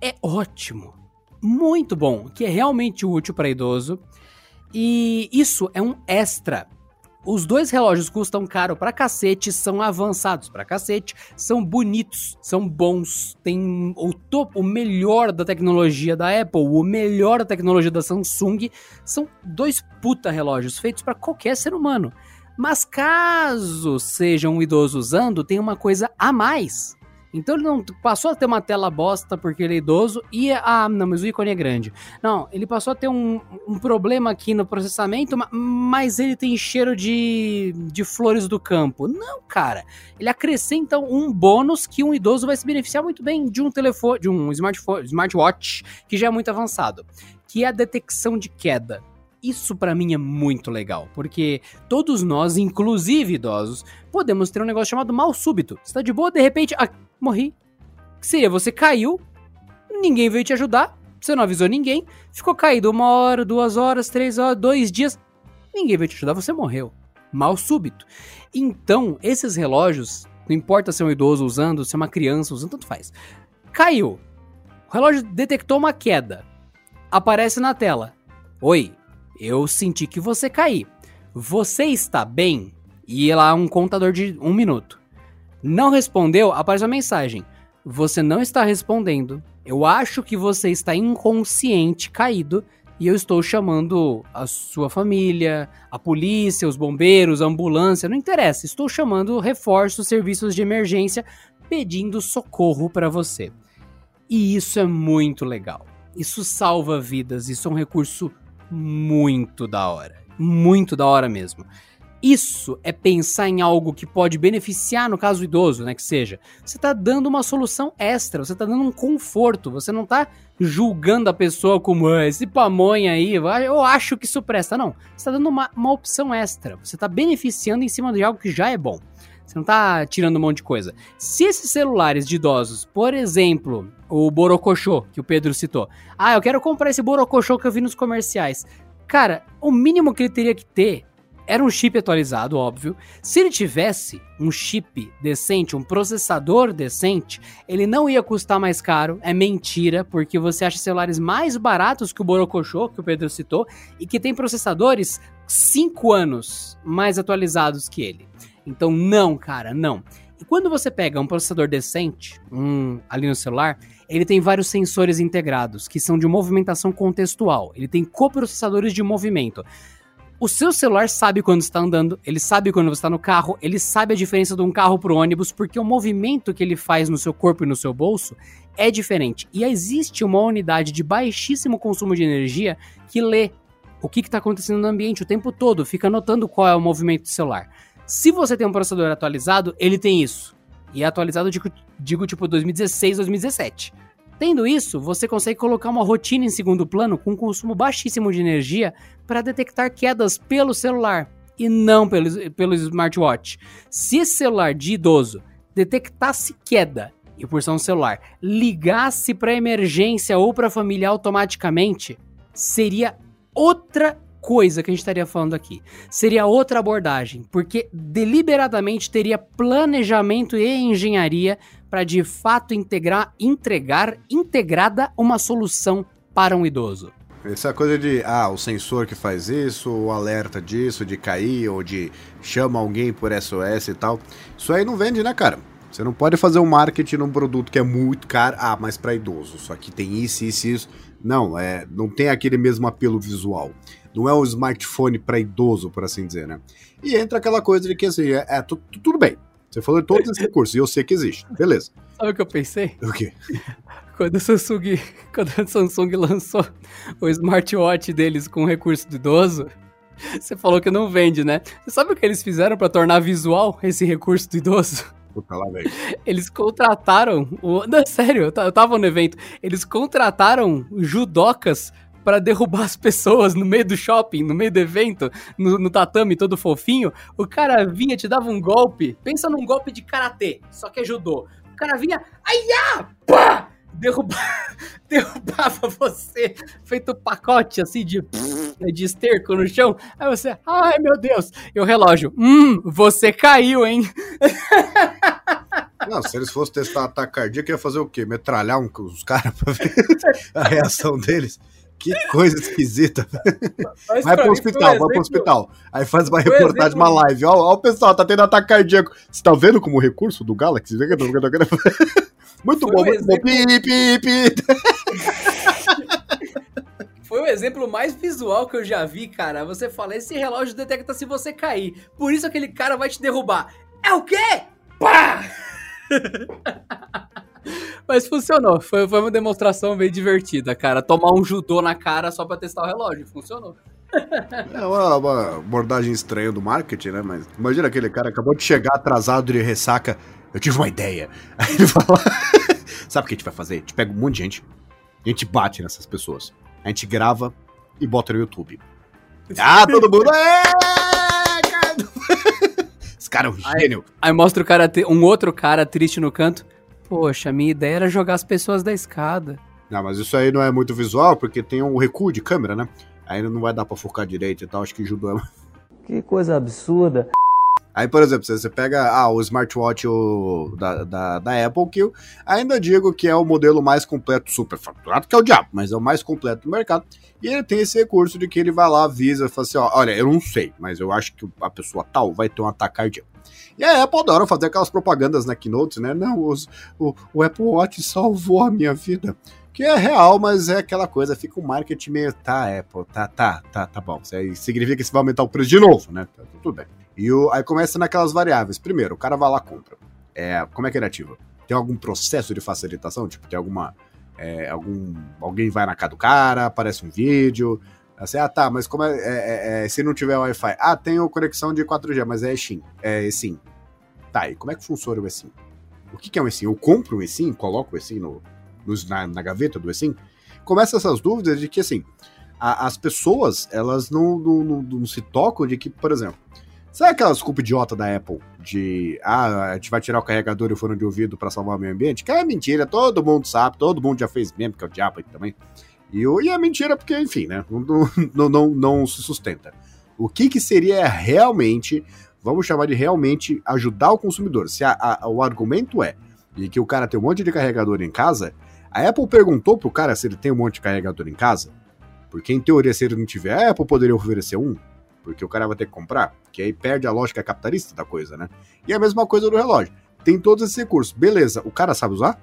é ótimo. Muito bom, que é realmente útil para idoso. E isso é um extra os dois relógios custam caro pra cacete, são avançados pra cacete, são bonitos, são bons, tem o topo, o melhor da tecnologia da Apple, o melhor da tecnologia da Samsung. São dois puta relógios feitos para qualquer ser humano. Mas caso seja um idoso usando, tem uma coisa a mais. Então ele não passou a ter uma tela bosta porque ele é idoso e. Ah, não, mas o ícone é grande. Não, ele passou a ter um, um problema aqui no processamento, mas ele tem cheiro de, de flores do campo. Não, cara. Ele acrescenta um bônus que um idoso vai se beneficiar muito bem de um telefone, de um smartphone, smartwatch que já é muito avançado, que é a detecção de queda. Isso para mim é muito legal, porque todos nós, inclusive idosos, podemos ter um negócio chamado mal súbito. Você tá de boa, de repente, ah, morri. Que seria, você caiu, ninguém veio te ajudar, você não avisou ninguém, ficou caído uma hora, duas horas, três horas, dois dias, ninguém veio te ajudar, você morreu. Mal súbito. Então, esses relógios, não importa se é um idoso usando, se é uma criança usando, tanto faz. Caiu. O relógio detectou uma queda. Aparece na tela. Oi, eu senti que você caiu. Você está bem? E lá um contador de um minuto. Não respondeu, aparece uma mensagem. Você não está respondendo. Eu acho que você está inconsciente, caído, e eu estou chamando a sua família, a polícia, os bombeiros, a ambulância, não interessa. Estou chamando reforços, serviços de emergência, pedindo socorro para você. E isso é muito legal. Isso salva vidas, isso é um recurso muito da hora. Muito da hora mesmo. Isso é pensar em algo que pode beneficiar, no caso idoso, né? Que seja. Você está dando uma solução extra, você está dando um conforto, você não está julgando a pessoa como ah, esse pamonha aí, eu acho que isso presta. Não. Você está dando uma, uma opção extra. Você está beneficiando em cima de algo que já é bom. Você não está tirando um monte de coisa. Se esses celulares de idosos, por exemplo, o Borocochô, que o Pedro citou. Ah, eu quero comprar esse Borocochô que eu vi nos comerciais. Cara, o mínimo que ele teria que ter era um chip atualizado, óbvio. Se ele tivesse um chip decente, um processador decente, ele não ia custar mais caro. É mentira, porque você acha celulares mais baratos que o Borocochô, que o Pedro citou, e que tem processadores 5 anos mais atualizados que ele. Então, não, cara, não. E quando você pega um processador decente, um ali no celular, ele tem vários sensores integrados, que são de movimentação contextual. Ele tem coprocessadores de movimento. O seu celular sabe quando está andando, ele sabe quando você está no carro, ele sabe a diferença de um carro para ônibus, porque o movimento que ele faz no seu corpo e no seu bolso é diferente. E existe uma unidade de baixíssimo consumo de energia que lê o que está acontecendo no ambiente o tempo todo, fica notando qual é o movimento do celular. Se você tem um processador atualizado, ele tem isso. E é atualizado, digo, digo tipo 2016, 2017. Tendo isso, você consegue colocar uma rotina em segundo plano com consumo baixíssimo de energia para detectar quedas pelo celular e não pelo, pelo smartwatch. Se esse celular de idoso detectasse queda e por ser um celular ligasse para emergência ou para família automaticamente, seria outra coisa que a gente estaria falando aqui. Seria outra abordagem, porque deliberadamente teria planejamento e engenharia para de fato integrar, entregar integrada uma solução para um idoso? Essa coisa de, ah, o sensor que faz isso, o alerta disso, de cair, ou de chama alguém por SOS e tal. Isso aí não vende, né, cara? Você não pode fazer um marketing num produto que é muito caro, ah, mas para idoso, só que tem isso, isso, isso. Não, é, não tem aquele mesmo apelo visual. Não é um smartphone para idoso, por assim dizer, né? E entra aquela coisa de que assim, é, é tudo bem. Você falou de todos esses recursos e eu sei que existe. Beleza. Sabe o que eu pensei? O quê? Quando a Samsung, quando a Samsung lançou o smartwatch deles com recurso do idoso, você falou que não vende, né? Você sabe o que eles fizeram para tornar visual esse recurso do idoso? Puta lá, velho. Eles contrataram. O... Não, sério, eu tava no evento. Eles contrataram judocas para derrubar as pessoas no meio do shopping, no meio do evento, no, no, tatame todo fofinho. O cara vinha, te dava um golpe. Pensa num golpe de karatê, só que judô. O cara vinha, aiá, pá! Derruba... derrubava você, feito pacote assim de, de esterco no chão. Aí você, ai meu Deus, e o relógio, hum, você caiu, hein? Não, se eles fossem testar ataque cardíaco, ia fazer o quê? Metralhar um, os caras pra ver a reação deles? Que coisa esquisita. Mas vai pro hospital, vai pro hospital. Aí faz uma reportagem, uma live. Ó, ó, o pessoal, tá tendo ataque cardíaco. Você tá vendo como recurso do Galaxy? Muito bom, muito exemplo... bom. Pi, pi, pi. Foi o exemplo mais visual que eu já vi, cara. Você fala, esse relógio detecta se você cair. Por isso aquele cara vai te derrubar. É o quê? Pá! Mas funcionou. Foi, foi uma demonstração bem divertida, cara. Tomar um judô na cara só pra testar o relógio. Funcionou. É uma, uma abordagem estranha do marketing, né? Mas imagina aquele cara acabou de chegar atrasado de ressaca. Eu tive uma ideia. Aí ele fala: Sabe o que a gente vai fazer? A gente pega um monte de gente, a gente bate nessas pessoas. A gente grava e bota no YouTube. Ah, todo mundo. É. Esse cara é um gênio. Aí, aí mostra o cara, um outro cara triste no canto. Poxa, minha ideia era jogar as pessoas da escada. Não, mas isso aí não é muito visual, porque tem um recuo de câmera, né? Ainda não vai dar pra focar direito e tal. Acho que judô é. Que coisa absurda. Aí, por exemplo, você pega ah, o smartwatch o, da, da, da, Apple, que eu ainda digo que é o modelo mais completo, super faturado, que é o diabo, mas é o mais completo do mercado. E ele tem esse recurso de que ele vai lá, avisa, fala assim: ó, olha, eu não sei, mas eu acho que a pessoa tal vai ter um ataque cardíaco. E a Apple adora fazer aquelas propagandas na Keynote, né? Não, os, o, o Apple Watch salvou a minha vida que é real, mas é aquela coisa, fica um marketing meio, tá, Apple, tá, tá, tá, tá bom. Isso significa que você vai aumentar o preço de novo, né? Tá, tudo bem. E o, aí começa naquelas variáveis. Primeiro, o cara vai lá compra. É, como é que ele ativa? Tem algum processo de facilitação? Tipo, tem alguma. É, algum. Alguém vai na casa do cara, aparece um vídeo. Assim, ah, tá, mas como é, é, é, é se não tiver Wi-Fi? Ah, tenho conexão de 4G, mas é eSIM. É eSIM. Tá, e como é que funciona o eSIM? O que, que é um eSIM? Eu compro um eSIM, coloco o eSIM no, no, na, na gaveta do eSIM? Começa essas dúvidas de que, assim, a, as pessoas, elas não, não, não, não se tocam de que, por exemplo, Sabe aquela desculpa idiota da Apple de ah, a gente vai tirar o carregador e o fone de ouvido para salvar o meio ambiente? Que é mentira, todo mundo sabe, todo mundo já fez mesmo, que é o diabo aí também. E, e é mentira porque, enfim, né? Não, não, não, não se sustenta. O que, que seria realmente, vamos chamar de realmente ajudar o consumidor? Se a, a, o argumento é que o cara tem um monte de carregador em casa, a Apple perguntou pro cara se ele tem um monte de carregador em casa, porque em teoria, se ele não tiver, a Apple poderia oferecer um porque o cara vai ter que comprar, que aí perde a lógica capitalista da coisa, né? E a mesma coisa do relógio. Tem todos esses recursos. Beleza, o cara sabe usar?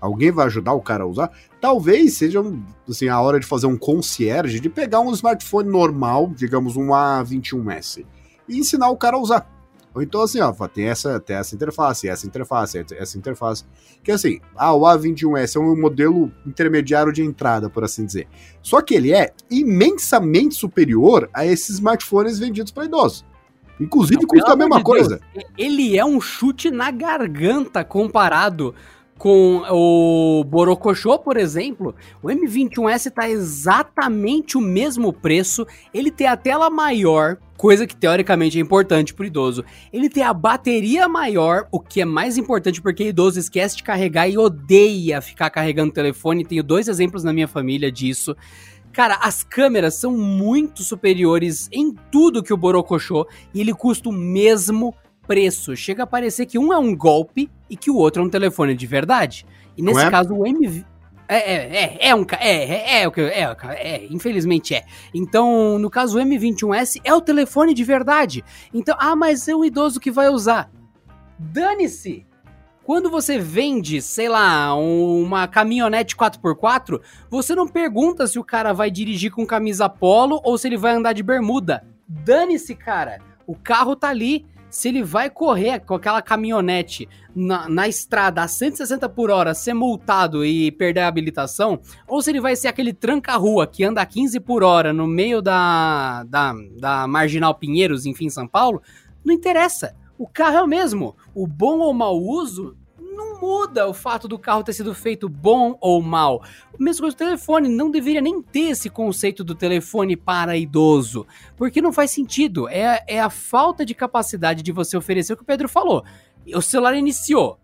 Alguém vai ajudar o cara a usar? Talvez seja assim, a hora de fazer um concierge, de pegar um smartphone normal, digamos um A21S, e ensinar o cara a usar. Ou então assim, ó, tem essa, tem essa interface, essa interface, essa interface. Que assim, ah, o A21S é um modelo intermediário de entrada, por assim dizer. Só que ele é imensamente superior a esses smartphones vendidos para idosos. Inclusive Não, custa a mesma de coisa. Deus, ele é um chute na garganta comparado com o Borocochô, por exemplo, o M21S está exatamente o mesmo preço, ele tem a tela maior, coisa que teoricamente é importante para o idoso. Ele tem a bateria maior, o que é mais importante porque o idoso esquece de carregar e odeia ficar carregando o telefone. Tenho dois exemplos na minha família disso. Cara, as câmeras são muito superiores em tudo que o Borocochô e ele custa o mesmo preço. Chega a parecer que um é um golpe e que o outro é um telefone de verdade. E nesse é? caso, o MV. É, é, é, é um é, é, é o que é, é, é, infelizmente é. Então, no caso o M21S é o telefone de verdade. Então, ah, mas é um idoso que vai usar. Dane-se. Quando você vende, sei lá, um- uma caminhonete 4x4, você não pergunta se o cara vai dirigir com camisa polo ou se ele vai andar de bermuda. Dane-se, cara. O carro tá ali. Se ele vai correr com aquela caminhonete na, na estrada a 160 por hora, ser multado e perder a habilitação, ou se ele vai ser aquele tranca-rua que anda a 15 por hora no meio da, da, da Marginal Pinheiros, enfim, São Paulo, não interessa. O carro é o mesmo. O bom ou mau uso não muda o fato do carro ter sido feito bom ou mal. O mesmo coisa do telefone, não deveria nem ter esse conceito do telefone para idoso, porque não faz sentido. É, é a falta de capacidade de você oferecer o que o Pedro falou. O celular iniciou.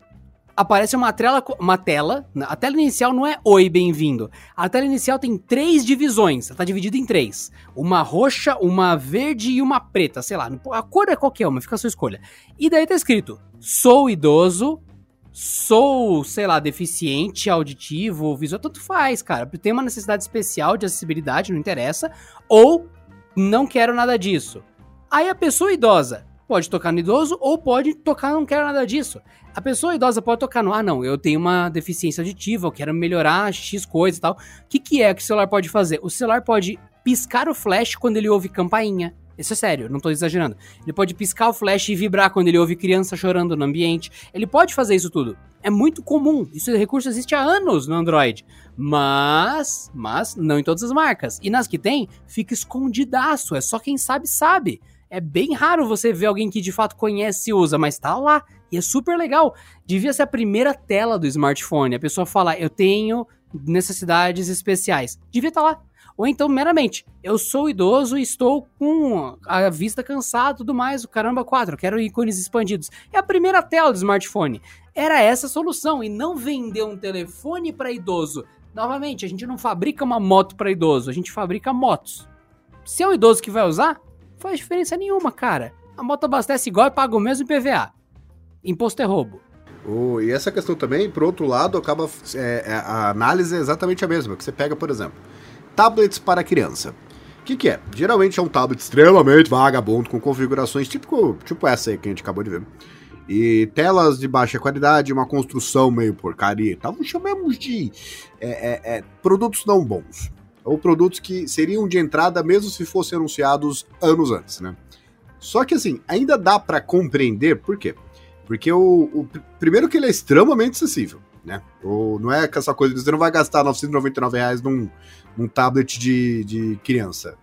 Aparece uma tela, uma tela. A tela inicial não é oi, bem-vindo. A tela inicial tem três divisões. Ela tá dividida em três: uma roxa, uma verde e uma preta. Sei lá, a cor é qualquer uma, fica a sua escolha. E daí tá escrito: sou idoso, sou, sei lá, deficiente auditivo, visual, tanto faz, cara. Tem uma necessidade especial de acessibilidade, não interessa, ou não quero nada disso. Aí a pessoa idosa pode tocar no idoso ou pode tocar não quero nada disso. A pessoa idosa pode tocar no ah, não, eu tenho uma deficiência auditiva, eu quero melhorar X coisa e tal. O que, que é que o celular pode fazer? O celular pode piscar o flash quando ele ouve campainha. Isso é sério, não tô exagerando. Ele pode piscar o flash e vibrar quando ele ouve criança chorando no ambiente. Ele pode fazer isso tudo. É muito comum. Isso recurso existe há anos no Android. Mas, mas não em todas as marcas. E nas que tem, fica escondidaço. É só quem sabe sabe. É bem raro você ver alguém que de fato conhece e usa, mas tá lá. E é super legal. Devia ser a primeira tela do smartphone. A pessoa fala, eu tenho necessidades especiais. Devia estar tá lá. Ou então, meramente, eu sou idoso e estou com a vista cansada e tudo mais, o caramba 4, quero ícones expandidos. É a primeira tela do smartphone. Era essa a solução, e não vender um telefone para idoso. Novamente, a gente não fabrica uma moto para idoso, a gente fabrica motos. Se é o idoso que vai usar, faz diferença nenhuma, cara. A moto abastece igual e paga o mesmo IPVA. Imposto é roubo. Oh, e essa questão também, por outro lado, acaba. É, a análise é exatamente a mesma. Que você pega, por exemplo, tablets para criança. O que, que é? Geralmente é um tablet extremamente vagabundo, com configurações tipo, tipo essa aí que a gente acabou de ver. E telas de baixa qualidade, uma construção meio porcaria e tal. Chamamos de é, é, é, produtos não bons. Ou produtos que seriam de entrada mesmo se fossem anunciados anos antes, né? Só que assim, ainda dá para compreender por quê? Porque o, o, primeiro que ele é extremamente acessível, né? Ou não é que essa coisa você não vai gastar 999 reais num, num tablet de, de criança.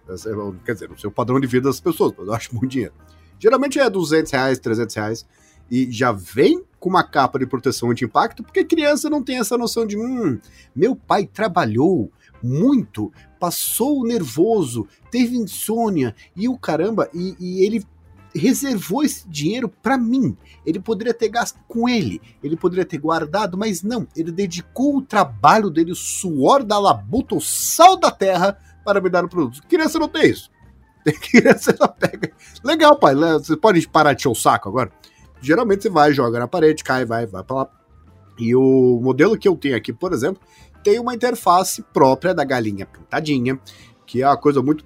Quer dizer, no seu padrão de vida das pessoas, mas eu acho muito dinheiro. Geralmente é 200 reais, 300 reais, e já vem com uma capa de proteção anti-impacto, porque criança não tem essa noção de, hum, meu pai trabalhou muito, passou nervoso, teve insônia, e o caramba, e, e ele reservou esse dinheiro para mim. Ele poderia ter gasto com ele, ele poderia ter guardado, mas não. Ele dedicou o trabalho dele, o suor da labuta, o sal da terra para me dar o produto. Criança não tem isso. Criança ela pega. Legal, pai. Você pode parar de encher o saco agora? Geralmente você vai, joga na parede, cai, vai, vai para lá. E o modelo que eu tenho aqui, por exemplo, tem uma interface própria da galinha pintadinha, que é uma coisa muito.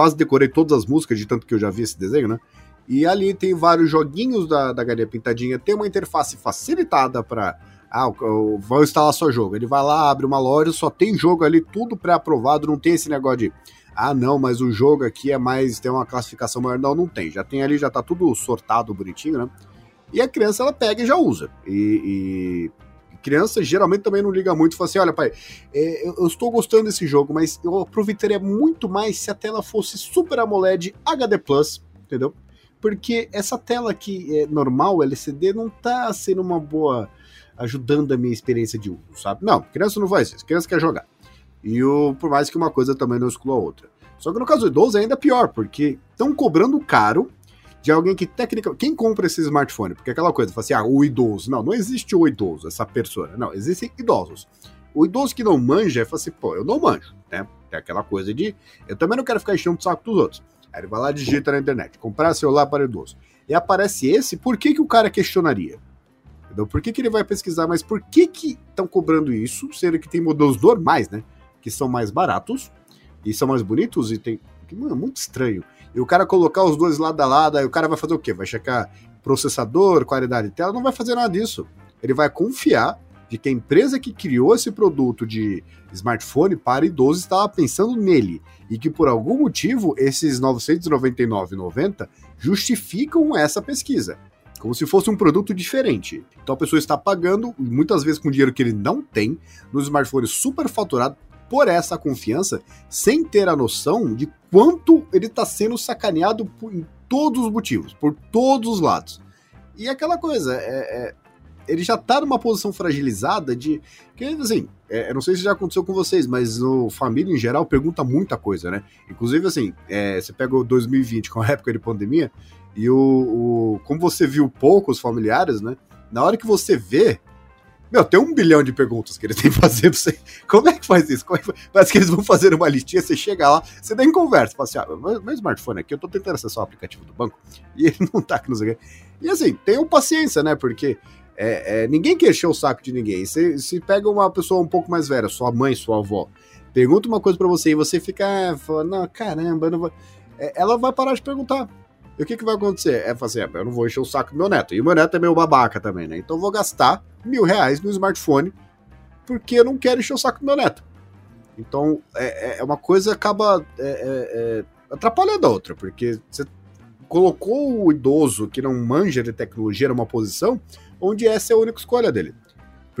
Quase decorei todas as músicas de tanto que eu já vi esse desenho, né? E ali tem vários joguinhos da, da galinha pintadinha, tem uma interface facilitada para ah, vou instalar só jogo. Ele vai lá, abre uma loja, só tem jogo ali, tudo pré-aprovado, não tem esse negócio de ah, não, mas o jogo aqui é mais, tem uma classificação maior. Não, não tem. Já tem ali, já tá tudo sortado bonitinho, né? E a criança, ela pega e já usa. E, e criança geralmente também não liga muito, fala assim, olha pai, é, eu, eu, estou gostando desse jogo, mas eu aproveitaria muito mais se a tela fosse Super AMOLED HD+, entendeu? Porque essa tela aqui é normal, LCD, não tá sendo uma boa, ajudando a minha experiência de uso, sabe? Não, criança não faz isso, criança quer jogar. E o, por mais que uma coisa também não exclua a outra. Só que no caso do idoso é ainda pior, porque estão cobrando caro de alguém que técnica. Quem compra esse smartphone? Porque aquela coisa, fala assim, ah, o idoso. Não, não existe o idoso, essa persona. Não, existem idosos. O idoso que não manja, fala assim, pô, eu não manjo, né? Tem aquela coisa de. Eu também não quero ficar enchendo o saco dos outros. Aí ele vai lá e digita na internet, comprar celular para idoso. E aparece esse, por que, que o cara questionaria? Entendeu? Por que, que ele vai pesquisar? Mas por que que estão cobrando isso, sendo que tem modelos normais, né? Que são mais baratos e são mais bonitos e tem... Mano, é muito estranho. E o cara colocar os dois lado a lado, aí o cara vai fazer o quê? Vai checar processador, qualidade de tela? Não vai fazer nada disso. Ele vai confiar de que a empresa que criou esse produto de smartphone para idoso estava pensando nele e que por algum motivo esses 999,90 justificam essa pesquisa. Como se fosse um produto diferente. Então a pessoa está pagando, muitas vezes com dinheiro que ele não tem, no smartphone superfaturado por essa confiança, sem ter a noção de quanto ele está sendo sacaneado por, em todos os motivos, por todos os lados. E aquela coisa, é, é, ele já tá numa posição fragilizada de. Que, assim, é, eu não sei se já aconteceu com vocês, mas no família em geral pergunta muita coisa, né? Inclusive, assim, é, você pega o 2020, com a época de pandemia, e o, o. Como você viu pouco os familiares, né? Na hora que você vê. Meu, tem um bilhão de perguntas que eles têm que fazer pra você. Como é que faz isso? Como é que? Parece que eles vão fazer uma listinha, você chega lá, você nem conversa, fala assim, ah, meu, smartphone aqui, eu tô tentando acessar o aplicativo do banco, e ele não tá aqui, não sei o quê. E assim, tenham paciência, né? Porque é, é, ninguém quer encher o saco de ninguém. Se, se pega uma pessoa um pouco mais velha, sua mãe, sua avó, pergunta uma coisa para você e você fica ah, falando, não, caramba, não vou... É, ela vai parar de perguntar. E o que, que vai acontecer? É fazer, assim, eu não vou encher o saco do meu neto. E o meu neto é meu babaca também, né? Então eu vou gastar mil reais no smartphone porque eu não quero encher o saco do meu neto. Então é, é uma coisa acaba é, é, atrapalhando a outra, porque você colocou o idoso que não manja de tecnologia numa posição onde essa é a única escolha dele.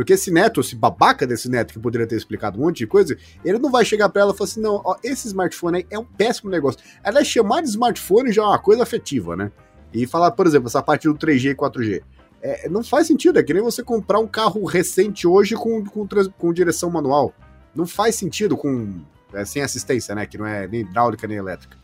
Porque esse neto, esse babaca desse neto que poderia ter explicado um monte de coisa, ele não vai chegar para ela e falar assim: não, ó, esse smartphone aí é um péssimo negócio. Ela é chamar de smartphone já é uma coisa afetiva, né? E falar, por exemplo, essa parte do 3G e 4G. É, não faz sentido, é que nem você comprar um carro recente hoje com, com, com direção manual. Não faz sentido com é, sem assistência, né? Que não é nem hidráulica nem elétrica.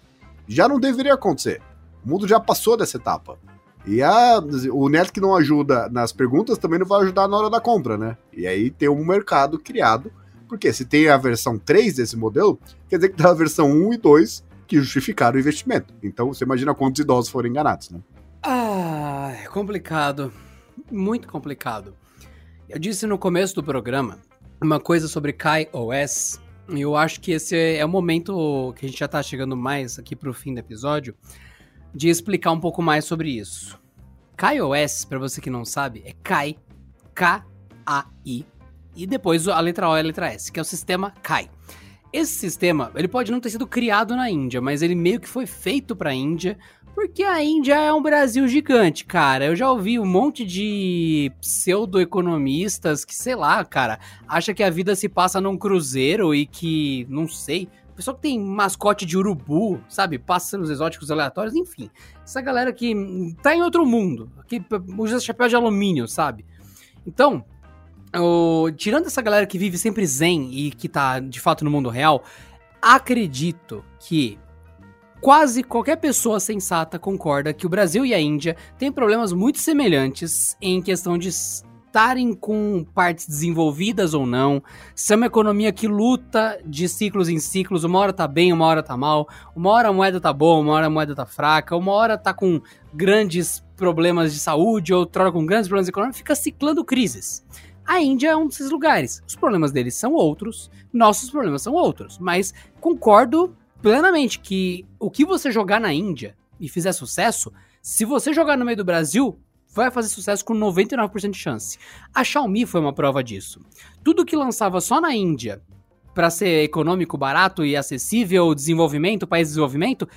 Já não deveria acontecer. O mundo já passou dessa etapa. E a, o Neto que não ajuda nas perguntas também não vai ajudar na hora da compra, né? E aí tem um mercado criado, porque se tem a versão 3 desse modelo, quer dizer que tem a versão 1 e 2 que justificaram o investimento. Então você imagina quantos idosos foram enganados, né? Ah, é complicado. Muito complicado. Eu disse no começo do programa uma coisa sobre Kai OS. E eu acho que esse é o momento que a gente já tá chegando mais aqui pro fim do episódio de explicar um pouco mais sobre isso. KaiOS, para você que não sabe, é Kai, K-A-I, e depois a letra O e a letra S, que é o sistema Kai. Esse sistema, ele pode não ter sido criado na Índia, mas ele meio que foi feito para a Índia, porque a Índia é um Brasil gigante, cara. Eu já ouvi um monte de pseudo-economistas que, sei lá, cara, acha que a vida se passa num cruzeiro e que, não sei, pessoal que tem mascote de urubu, sabe? Pássaros exóticos aleatórios, enfim. Essa galera que tá em outro mundo, que usa chapéu de alumínio, sabe? Então, o, tirando essa galera que vive sempre zen e que tá de fato no mundo real, acredito que quase qualquer pessoa sensata concorda que o Brasil e a Índia têm problemas muito semelhantes em questão de estarem com partes desenvolvidas ou não, se é uma economia que luta de ciclos em ciclos, uma hora tá bem, uma hora tá mal, uma hora a moeda tá boa, uma hora a moeda tá fraca, uma hora tá com grandes problemas de saúde, outra com grandes problemas econômicos, fica ciclando crises. A Índia é um desses lugares. Os problemas deles são outros, nossos problemas são outros. Mas concordo plenamente que o que você jogar na Índia e fizer sucesso, se você jogar no meio do Brasil, vai fazer sucesso com 99% de chance. A Xiaomi foi uma prova disso. Tudo que lançava só na Índia para ser econômico, barato e acessível, desenvolvimento, país de desenvolvimento,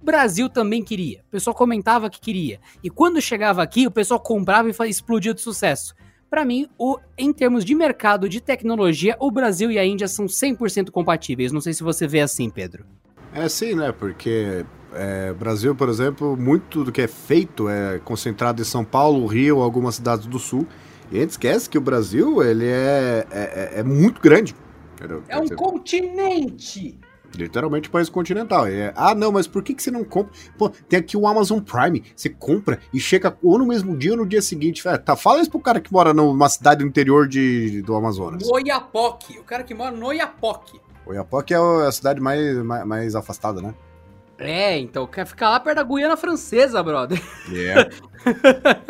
Brasil também queria. O pessoal comentava que queria. E quando chegava aqui, o pessoal comprava e explodia de sucesso. Para mim, o, em termos de mercado, de tecnologia, o Brasil e a Índia são 100% compatíveis. Não sei se você vê assim, Pedro. É sim, né? Porque é, Brasil, por exemplo, muito do que é feito é concentrado em São Paulo, Rio, algumas cidades do Sul. E a gente esquece que o Brasil ele é, é, é, é muito grande. É um dizer, continente! Literalmente país continental. É, ah, não, mas por que, que você não compra? Pô, tem aqui o Amazon Prime. Você compra e chega ou no mesmo dia ou no dia seguinte. Tá, fala isso pro cara que mora numa cidade do interior de, do Amazonas. Oiapoque. O cara que mora no Oiapoque. Oiapoque é a cidade mais, mais, mais afastada, né? É, então quer ficar lá perto da Guiana Francesa, brother. Yeah.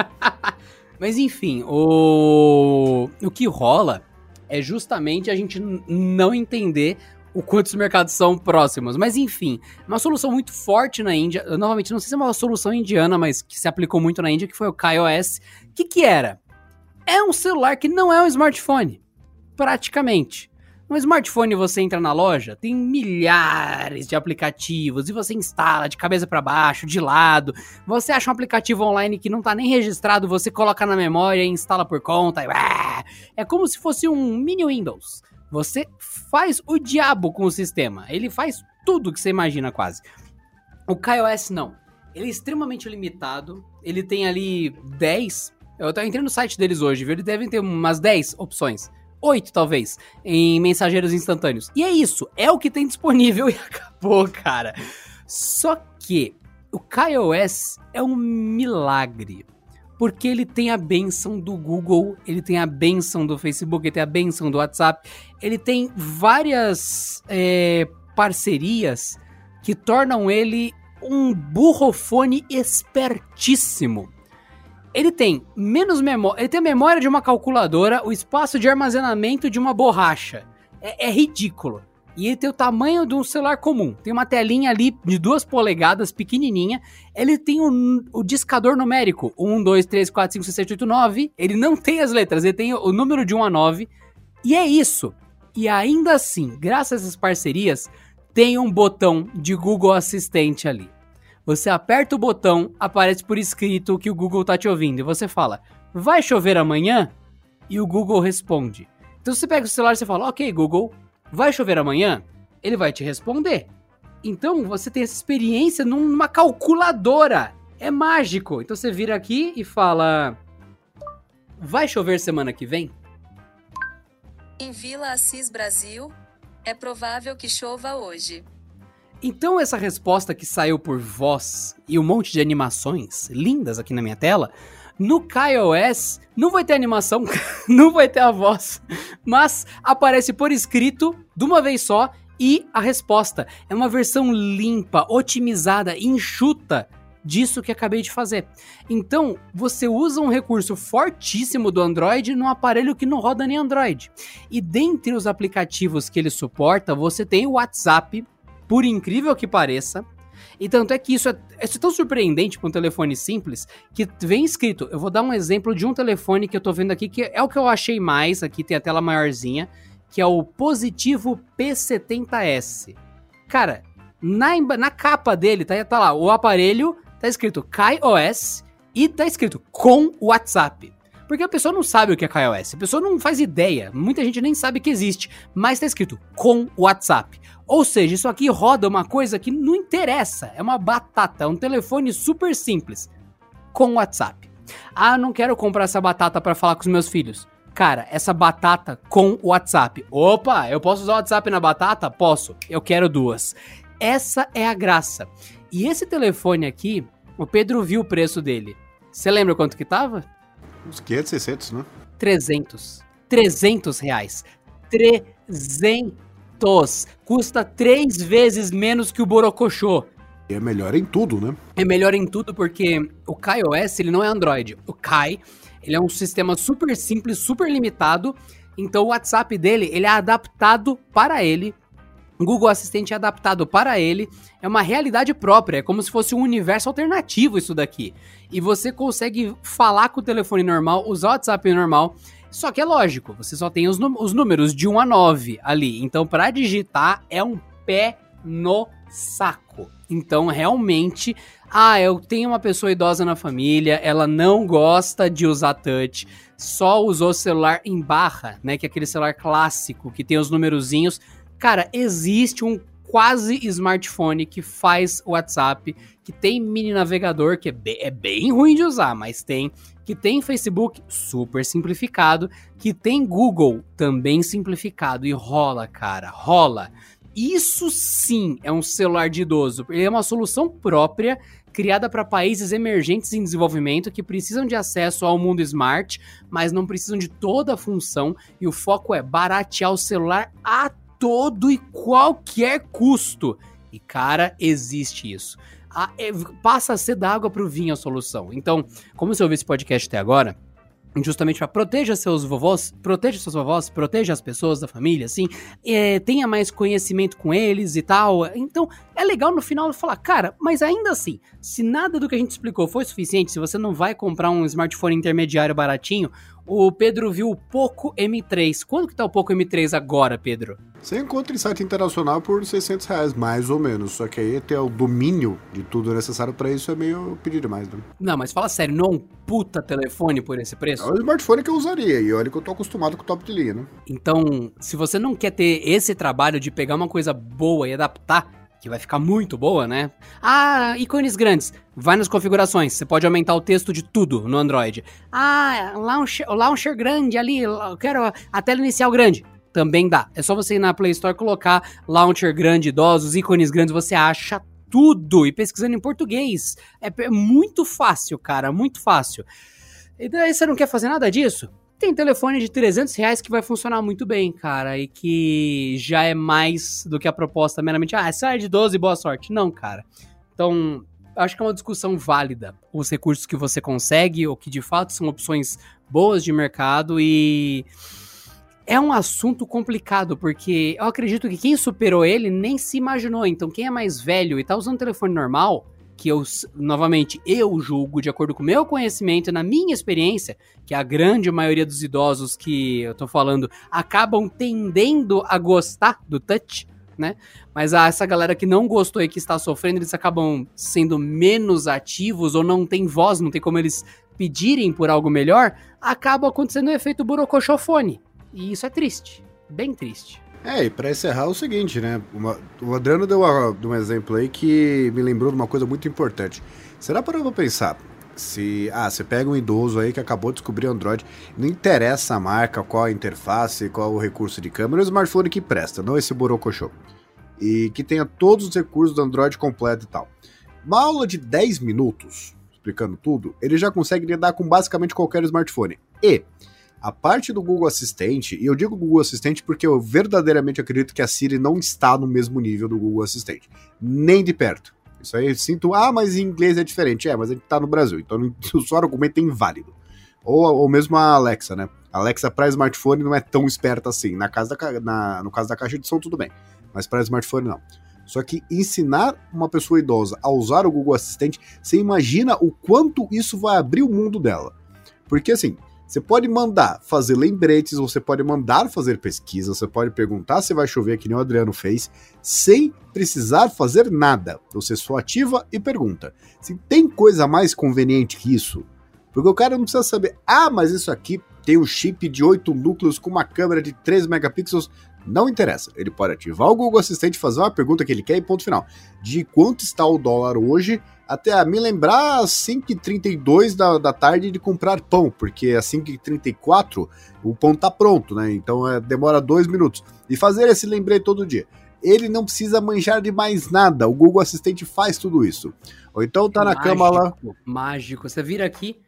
Mas enfim, o, o que rola é justamente a gente não entender o quanto os mercados são próximos. Mas enfim, uma solução muito forte na Índia. Eu, novamente, não sei se é uma solução indiana, mas que se aplicou muito na Índia, que foi o KaiOS. O que, que era? É um celular que não é um smartphone. Praticamente. No smartphone você entra na loja, tem milhares de aplicativos e você instala de cabeça para baixo, de lado. Você acha um aplicativo online que não tá nem registrado, você coloca na memória e instala por conta. É como se fosse um mini Windows. Você faz o diabo com o sistema. Ele faz tudo que você imagina quase. O KaiOS não. Ele é extremamente limitado. Ele tem ali 10. Eu entrei no site deles hoje, viu? Eles devem ter umas 10 opções 8 talvez, em mensageiros instantâneos. E é isso, é o que tem disponível e acabou, cara. Só que o KaiOS é um milagre. Porque ele tem a benção do Google, ele tem a benção do Facebook, ele tem a benção do WhatsApp, ele tem várias é, parcerias que tornam ele um burrofone espertíssimo. Ele tem menos memória. Ele tem a memória de uma calculadora, o espaço de armazenamento de uma borracha. É, é, ridículo. E ele tem o tamanho de um celular comum. Tem uma telinha ali de duas polegadas, pequenininha. Ele tem o, o discador numérico: 1, 2, 3, 4, 5, 6, 7, 8, 9. Ele não tem as letras, ele tem o número de 1 a 9. E é isso. E ainda assim, graças a essas parcerias, tem um botão de Google Assistente ali. Você aperta o botão, aparece por escrito que o Google tá te ouvindo e você fala: "Vai chover amanhã?" E o Google responde. Então você pega o celular e você fala: "OK, Google, vai chover amanhã?" Ele vai te responder. Então você tem essa experiência numa calculadora. É mágico. Então você vira aqui e fala: "Vai chover semana que vem?" Em Vila Assis, Brasil, é provável que chova hoje. Então essa resposta que saiu por voz e um monte de animações lindas aqui na minha tela, no KaiOS não vai ter animação, não vai ter a voz, mas aparece por escrito de uma vez só e a resposta é uma versão limpa, otimizada, enxuta disso que acabei de fazer. Então, você usa um recurso fortíssimo do Android num aparelho que não roda nem Android. E dentre os aplicativos que ele suporta, você tem o WhatsApp, por incrível que pareça. E tanto é que isso é, é tão surpreendente para um telefone simples que vem escrito. Eu vou dar um exemplo de um telefone que eu tô vendo aqui, que é o que eu achei mais. Aqui tem a tela maiorzinha, que é o Positivo P70S. Cara, na, na capa dele tá, tá lá, o aparelho tá escrito KaiOS e tá escrito com WhatsApp. Porque a pessoa não sabe o que é KaiOS, a pessoa não faz ideia, muita gente nem sabe que existe, mas tá escrito com WhatsApp. Ou seja, isso aqui roda uma coisa que não interessa, é uma batata, é um telefone super simples, com WhatsApp. Ah, não quero comprar essa batata para falar com os meus filhos. Cara, essa batata com WhatsApp. Opa, eu posso usar o WhatsApp na batata? Posso. Eu quero duas. Essa é a graça. E esse telefone aqui, o Pedro viu o preço dele. Você lembra quanto que tava? Uns 500, 600, né? 300. 300 reais. 300 custa três vezes menos que o Borocochô. E é melhor em tudo, né? É melhor em tudo porque o KaiOS ele não é Android. O Kai ele é um sistema super simples, super limitado. Então o WhatsApp dele ele é adaptado para ele. O Google Assistente é adaptado para ele. É uma realidade própria. É como se fosse um universo alternativo isso daqui. E você consegue falar com o telefone normal, usar o WhatsApp normal só que é lógico, você só tem os, os números de 1 a 9 ali. Então, para digitar, é um pé no saco. Então, realmente, ah, eu tenho uma pessoa idosa na família, ela não gosta de usar touch, só usou celular em barra, né? Que é aquele celular clássico que tem os numerozinhos. Cara, existe um quase smartphone que faz WhatsApp, que tem mini navegador, que é bem, é bem ruim de usar, mas tem que tem Facebook super simplificado, que tem Google também simplificado e rola, cara, rola. Isso sim é um celular de idoso. Ele é uma solução própria criada para países emergentes em desenvolvimento que precisam de acesso ao mundo smart, mas não precisam de toda a função e o foco é baratear o celular a todo e qualquer custo. E cara, existe isso a, é, passa a ser da água pro vinho a solução. Então, como você ouviu esse podcast até agora, justamente para proteja seus vovós, proteja seus vovós, proteja as pessoas da família, assim, é, tenha mais conhecimento com eles e tal. Então, é legal no final falar, cara, mas ainda assim, se nada do que a gente explicou foi suficiente, se você não vai comprar um smartphone intermediário baratinho, o Pedro viu o Poco M3. Quanto que tá o Poco M3 agora, Pedro? Você encontra em site internacional por 600 reais, mais ou menos. Só que aí ter o domínio de tudo necessário para isso é meio pedir demais, né? Não, mas fala sério, não é um puta telefone por esse preço? É o smartphone que eu usaria, e olha que eu tô acostumado com o top de linha, né? Então, se você não quer ter esse trabalho de pegar uma coisa boa e adaptar, que vai ficar muito boa, né? Ah, ícones grandes. Vai nas configurações, você pode aumentar o texto de tudo no Android. Ah, launcher, launcher grande ali, eu quero a tela inicial grande. Também dá. É só você ir na Play Store colocar launcher grande, idosos, ícones grandes, você acha tudo. E pesquisando em português. É muito fácil, cara, muito fácil. E daí você não quer fazer nada disso? Tem telefone de 300 reais que vai funcionar muito bem, cara, e que já é mais do que a proposta meramente, ah, sai de 12, boa sorte. Não, cara. Então, acho que é uma discussão válida. Os recursos que você consegue, ou que de fato são opções boas de mercado e. É um assunto complicado, porque eu acredito que quem superou ele nem se imaginou. Então, quem é mais velho e tá usando telefone normal, que eu, novamente, eu julgo de acordo com o meu conhecimento, na minha experiência, que a grande maioria dos idosos que eu tô falando acabam tendendo a gostar do touch, né? Mas a, essa galera que não gostou e que está sofrendo, eles acabam sendo menos ativos ou não tem voz, não tem como eles pedirem por algo melhor, acaba acontecendo o efeito burocochofone. E isso é triste, bem triste. É, e pra encerrar é o seguinte, né? Uma, o Adriano deu, uma, um exemplo aí que me lembrou de uma coisa muito importante. Será para eu pensar? Se, ah, você pega um idoso aí que acabou de descobrir Android, não interessa a marca, qual a interface, qual o recurso de câmera, é o smartphone que presta, não esse borocochô. E que tenha todos os recursos do Android completo e tal. Uma aula de 10 minutos, explicando tudo, ele já consegue lidar com basicamente qualquer smartphone. E a parte do Google Assistente, e eu digo Google Assistente porque eu verdadeiramente acredito que a Siri não está no mesmo nível do Google Assistente. Nem de perto. Isso aí eu sinto, ah, mas em inglês é diferente. É, mas a gente tá no Brasil, então o seu argumento é inválido. Ou, ou mesmo a Alexa, né? A Alexa para smartphone não é tão esperta assim. Na casa da, na, no caso da caixa de som, tudo bem. Mas para smartphone, não. Só que ensinar uma pessoa idosa a usar o Google Assistente, você imagina o quanto isso vai abrir o mundo dela. Porque assim, você pode mandar fazer lembretes, você pode mandar fazer pesquisa, você pode perguntar se vai chover, que nem o Adriano fez, sem precisar fazer nada. Você só ativa e pergunta. Se tem coisa mais conveniente que isso, porque o cara não precisa saber, ah, mas isso aqui tem um chip de 8 núcleos com uma câmera de 3 megapixels. Não interessa. Ele pode ativar o Google Assistente, fazer uma pergunta que ele quer e ponto final. De quanto está o dólar hoje até a me lembrar às 5h32 da, da tarde de comprar pão, porque às 5h34 o pão tá pronto, né? Então é, demora dois minutos. E fazer esse lembrete todo dia. Ele não precisa manjar de mais nada, o Google Assistente faz tudo isso. Ou então tá na mágico, cama lá. Mágico, você vira aqui.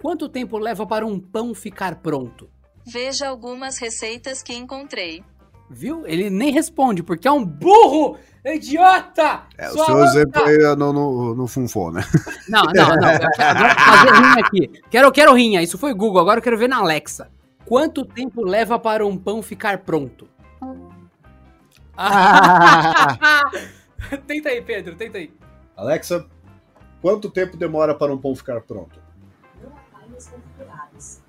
Quanto tempo leva para um pão ficar pronto? Veja algumas receitas que encontrei. Viu? Ele nem responde, porque é um burro! Idiota! É, o seu exemplo aí é no, no, no funfon, né? Não, não, não. Eu quero fazer rinha aqui. Quero, quero rinha. Isso foi Google, agora eu quero ver na Alexa. Quanto tempo leva para um pão ficar pronto? tenta aí, Pedro, tenta aí. Alexa, quanto tempo demora para um pão ficar pronto? Não há timers configurados.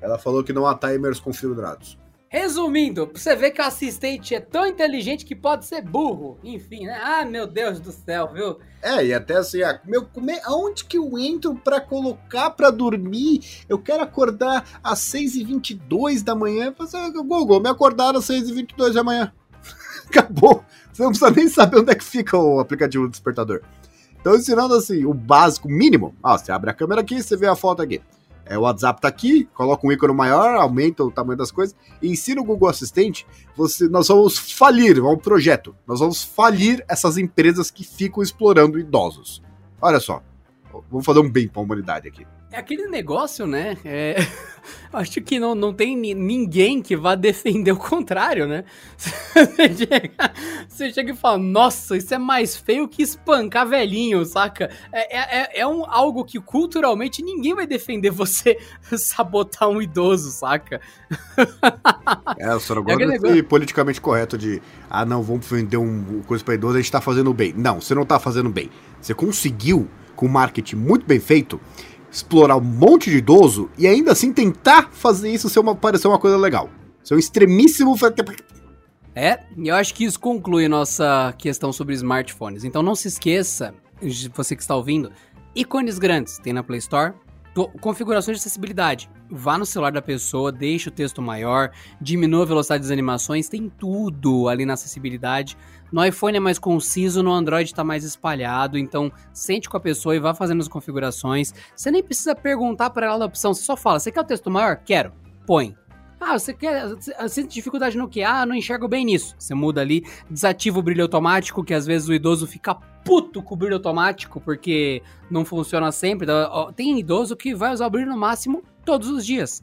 Ela falou que não há timers configurados. Resumindo, você ver que o assistente é tão inteligente que pode ser burro. Enfim, né? Ah, meu Deus do céu, viu? É, e até assim, ah, meu, como é, aonde que eu entro pra colocar pra dormir? Eu quero acordar às 6h22 da manhã. Você, ah, Google, me acordar às 6h22 da manhã. Acabou. Você não precisa nem saber onde é que fica o aplicativo do despertador. Então, ensinando assim, o básico, mínimo. Ó, você abre a câmera aqui, você vê a foto aqui. É, o WhatsApp tá aqui, coloca um ícone maior, aumenta o tamanho das coisas ensina o Google Assistente. Você, nós vamos falir, é um projeto. Nós vamos falir essas empresas que ficam explorando idosos. Olha só, vamos fazer um bem para a humanidade aqui. É aquele negócio, né? É... acho que não, não tem ni- ninguém que vá defender o contrário, né? Você chega, você chega e fala, nossa, isso é mais feio que espancar velhinho, saca? É, é, é- é um, algo que culturalmente ninguém vai defender você sabotar um idoso, saca? É, o senhor É desse negócio- politicamente correto de ah, não, vamos vender um coisa pra idoso, a gente tá fazendo bem. Não, você não tá fazendo bem. Você conseguiu, com marketing muito bem feito, explorar um monte de idoso e ainda assim tentar fazer isso ser uma, parecer uma coisa legal. Isso é um extremíssimo. É, e eu acho que isso conclui nossa questão sobre smartphones. Então não se esqueça, você que está ouvindo, ícones grandes tem na Play Store, to- configurações de acessibilidade. Vá no celular da pessoa, deixe o texto maior, diminua a velocidade das animações, tem tudo ali na acessibilidade. No iPhone é mais conciso, no Android está mais espalhado, então sente com a pessoa e vá fazendo as configurações. Você nem precisa perguntar para ela a opção, você só fala, você quer o texto maior? Quero. Põe. Ah, você quer. Sente dificuldade no que? Ah, não enxergo bem nisso. Você muda ali, desativa o brilho automático, que às vezes o idoso fica puto com o brilho automático, porque não funciona sempre. Então, Tem idoso que vai usar o brilho no máximo todos os dias.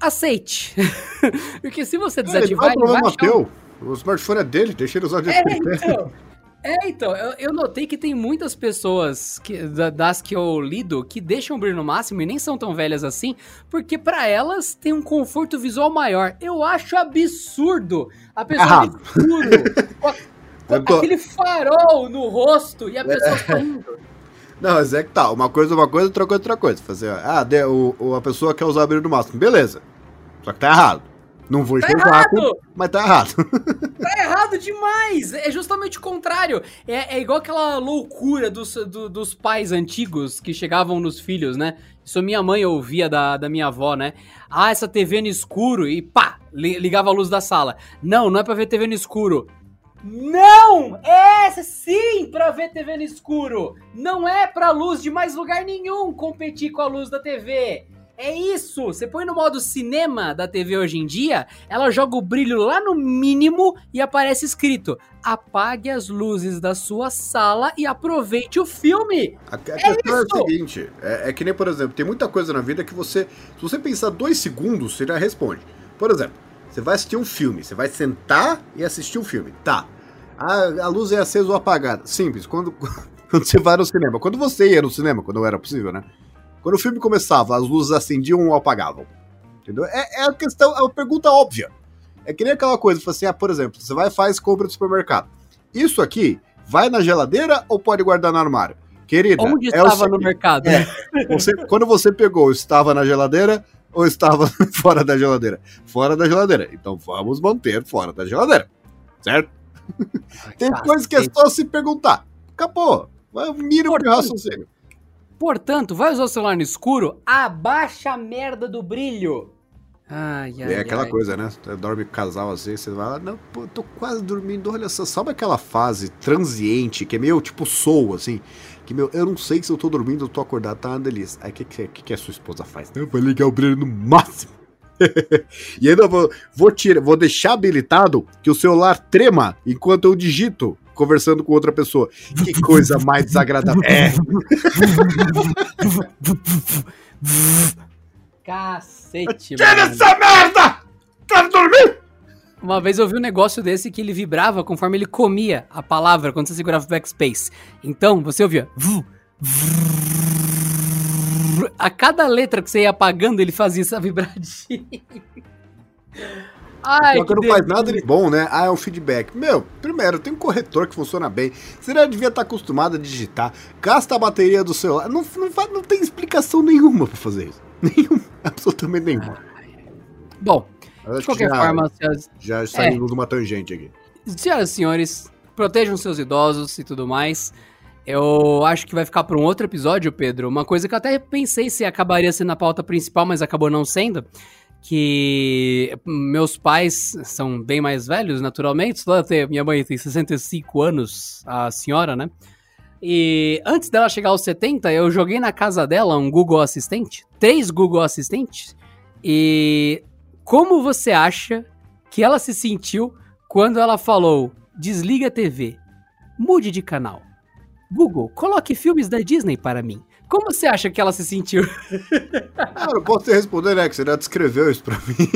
Aceite. porque se você desativar, não é um problema achar teu. O smartphone é dele, deixa ele usar o jeito é, que ele quer. então. É, então, eu, eu notei que tem muitas pessoas que, da- das que eu lido que deixam o brilho no máximo e nem são tão velhas assim, porque pra elas tem um conforto visual maior. Eu acho absurdo a pessoa de escuro, tô- aquele farol no rosto e a pessoa saindo. Não, mas é que tá. Uma coisa é uma coisa, outra coisa é outra coisa. Fazer, ah, de- o, o- a pessoa quer usar brilho no máximo. Beleza. Só que tá errado. Não vou Tá saco, errado! mas tá errado. Tá errado demais! É justamente o contrário. É, é igual aquela loucura dos, do- dos pais antigos que chegavam nos filhos, né? Isso minha mãe ouvia da, da minha avó, né? Ah, essa TV no escuro e pá! li- Ligava a luz da sala. Não, não é pra ver TV no escuro. Não! É sim pra ver TV no escuro! Não é pra luz de mais lugar nenhum competir com a luz da TV! É isso! Você põe no modo cinema da TV hoje em dia, ela joga o brilho lá no mínimo e aparece escrito: apague as luzes da sua sala e aproveite o filme! A, a questão é, isso! o seguinte: é, é que nem, por exemplo, tem muita coisa na vida que você. Se você pensar dois segundos, você já responde. Por exemplo, você vai assistir um filme, você vai sentar e assistir um filme. Tá. A, a luz é acesa ou apagada. Simples. Quando, quando você vai no cinema. Quando você ia no cinema, quando era possível, né? Quando o filme começava, as luzes acendiam ou apagavam. Entendeu? É, é a questão, é uma pergunta óbvia. É que nem aquela coisa, fala assim, ah, por exemplo, você vai e faz compra do supermercado. Isso aqui vai na geladeira ou pode guardar no armário? Querida, Onde é estava no mercado? É. você- quando você pegou, estava na geladeira ou estava fora da geladeira? Fora da geladeira. Então vamos manter fora da geladeira. Certo? Tem coisas que é só se perguntar. Acabou. Vai o raciocínio. Portanto, vai usar o celular no escuro, abaixa a merda do brilho! Ai, ai, É aquela ai. coisa, né? Você dorme casal assim, você vai lá, não, pô, tô quase dormindo, olha só, sabe aquela fase transiente, que é meio tipo soul, assim, que meu, eu não sei se eu tô dormindo ou tô acordado, tá uma delícia. Aí o que, que, que, que a sua esposa faz? Eu vou ligar o brilho no máximo. e ainda vou, vou, tirar, vou deixar habilitado que o celular trema enquanto eu digito, conversando com outra pessoa. Que coisa mais desagradável. É, Cacete, tira mano. essa merda! Tá dormindo? Uma vez eu vi um negócio desse que ele vibrava conforme ele comia a palavra quando você segurava o backspace. Então, você ouvia. A cada letra que você ia apagando, ele fazia essa vibradinha. Ai, Só que não que faz delícia. nada de bom, né? Ah, é um feedback. Meu, primeiro, tem um corretor que funciona bem. Você já devia estar acostumado a digitar. Gasta a bateria do celular. Não, não, faz- não tem explicação nenhuma pra fazer isso. Nenhuma. Absolutamente nenhuma. Bom, de qualquer que já, forma, senhoras, Já saímos de uma tangente aqui. senhoras e senhores, protejam seus idosos e tudo mais. Eu acho que vai ficar para um outro episódio, Pedro. Uma coisa que eu até pensei se acabaria sendo a pauta principal, mas acabou não sendo. Que meus pais são bem mais velhos, naturalmente. Até- Minha mãe tem 65 anos, a senhora, né? E antes dela chegar aos 70, eu joguei na casa dela um Google Assistente, três Google Assistentes. E como você acha que ela se sentiu quando ela falou: desliga a TV, mude de canal? Google, coloque filmes da Disney para mim. Como você acha que ela se sentiu? Ah, eu posso te responder, né? Que você já descreveu isso pra mim.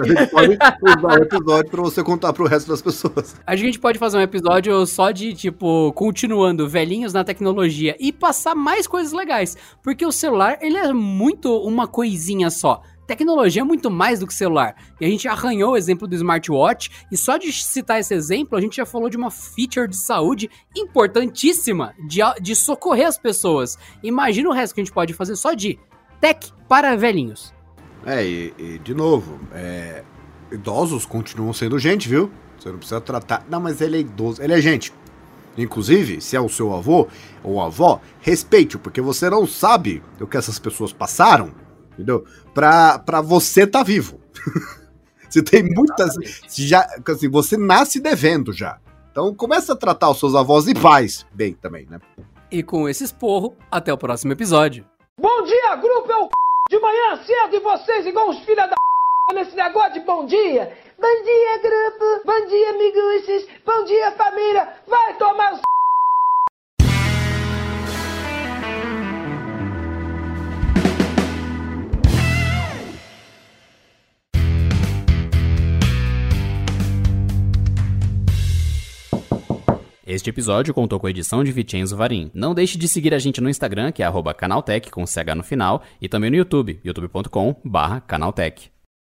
a gente pode usar o episódio pra você contar pro resto das pessoas. A gente pode fazer um episódio só de, tipo, continuando velhinhos na tecnologia e passar mais coisas legais. Porque o celular, ele é muito uma coisinha só. Tecnologia é muito mais do que celular. E a gente arranhou o exemplo do smartwatch, e só de citar esse exemplo, a gente já falou de uma feature de saúde importantíssima de, de socorrer as pessoas. Imagina o resto que a gente pode fazer só de tech para velhinhos. É, e, e, de novo, é, idosos continuam sendo gente, viu? Você não precisa tratar. Não, mas ele é idoso. Ele é gente. Inclusive, se é o seu avô ou avó, respeite-o, porque você não sabe o que essas pessoas passaram entendeu? Pra, pra você tá vivo. você tem muitas. Já, assim, você nasce devendo já. Então começa a tratar os seus avós e pais bem também, né? E com esse esporro, até o próximo episódio. Bom dia, grupo! É o de manhã cedo e vocês igual os filha da nesse negócio de bom dia. Bom dia, grupo! Bom dia, amiguches! Bom dia, família! Vai tomar o Este episódio contou com a edição de Vicenzo Varim. Não deixe de seguir a gente no Instagram, que é canaltech com CH no final, e também no YouTube, youtube.com canaltech.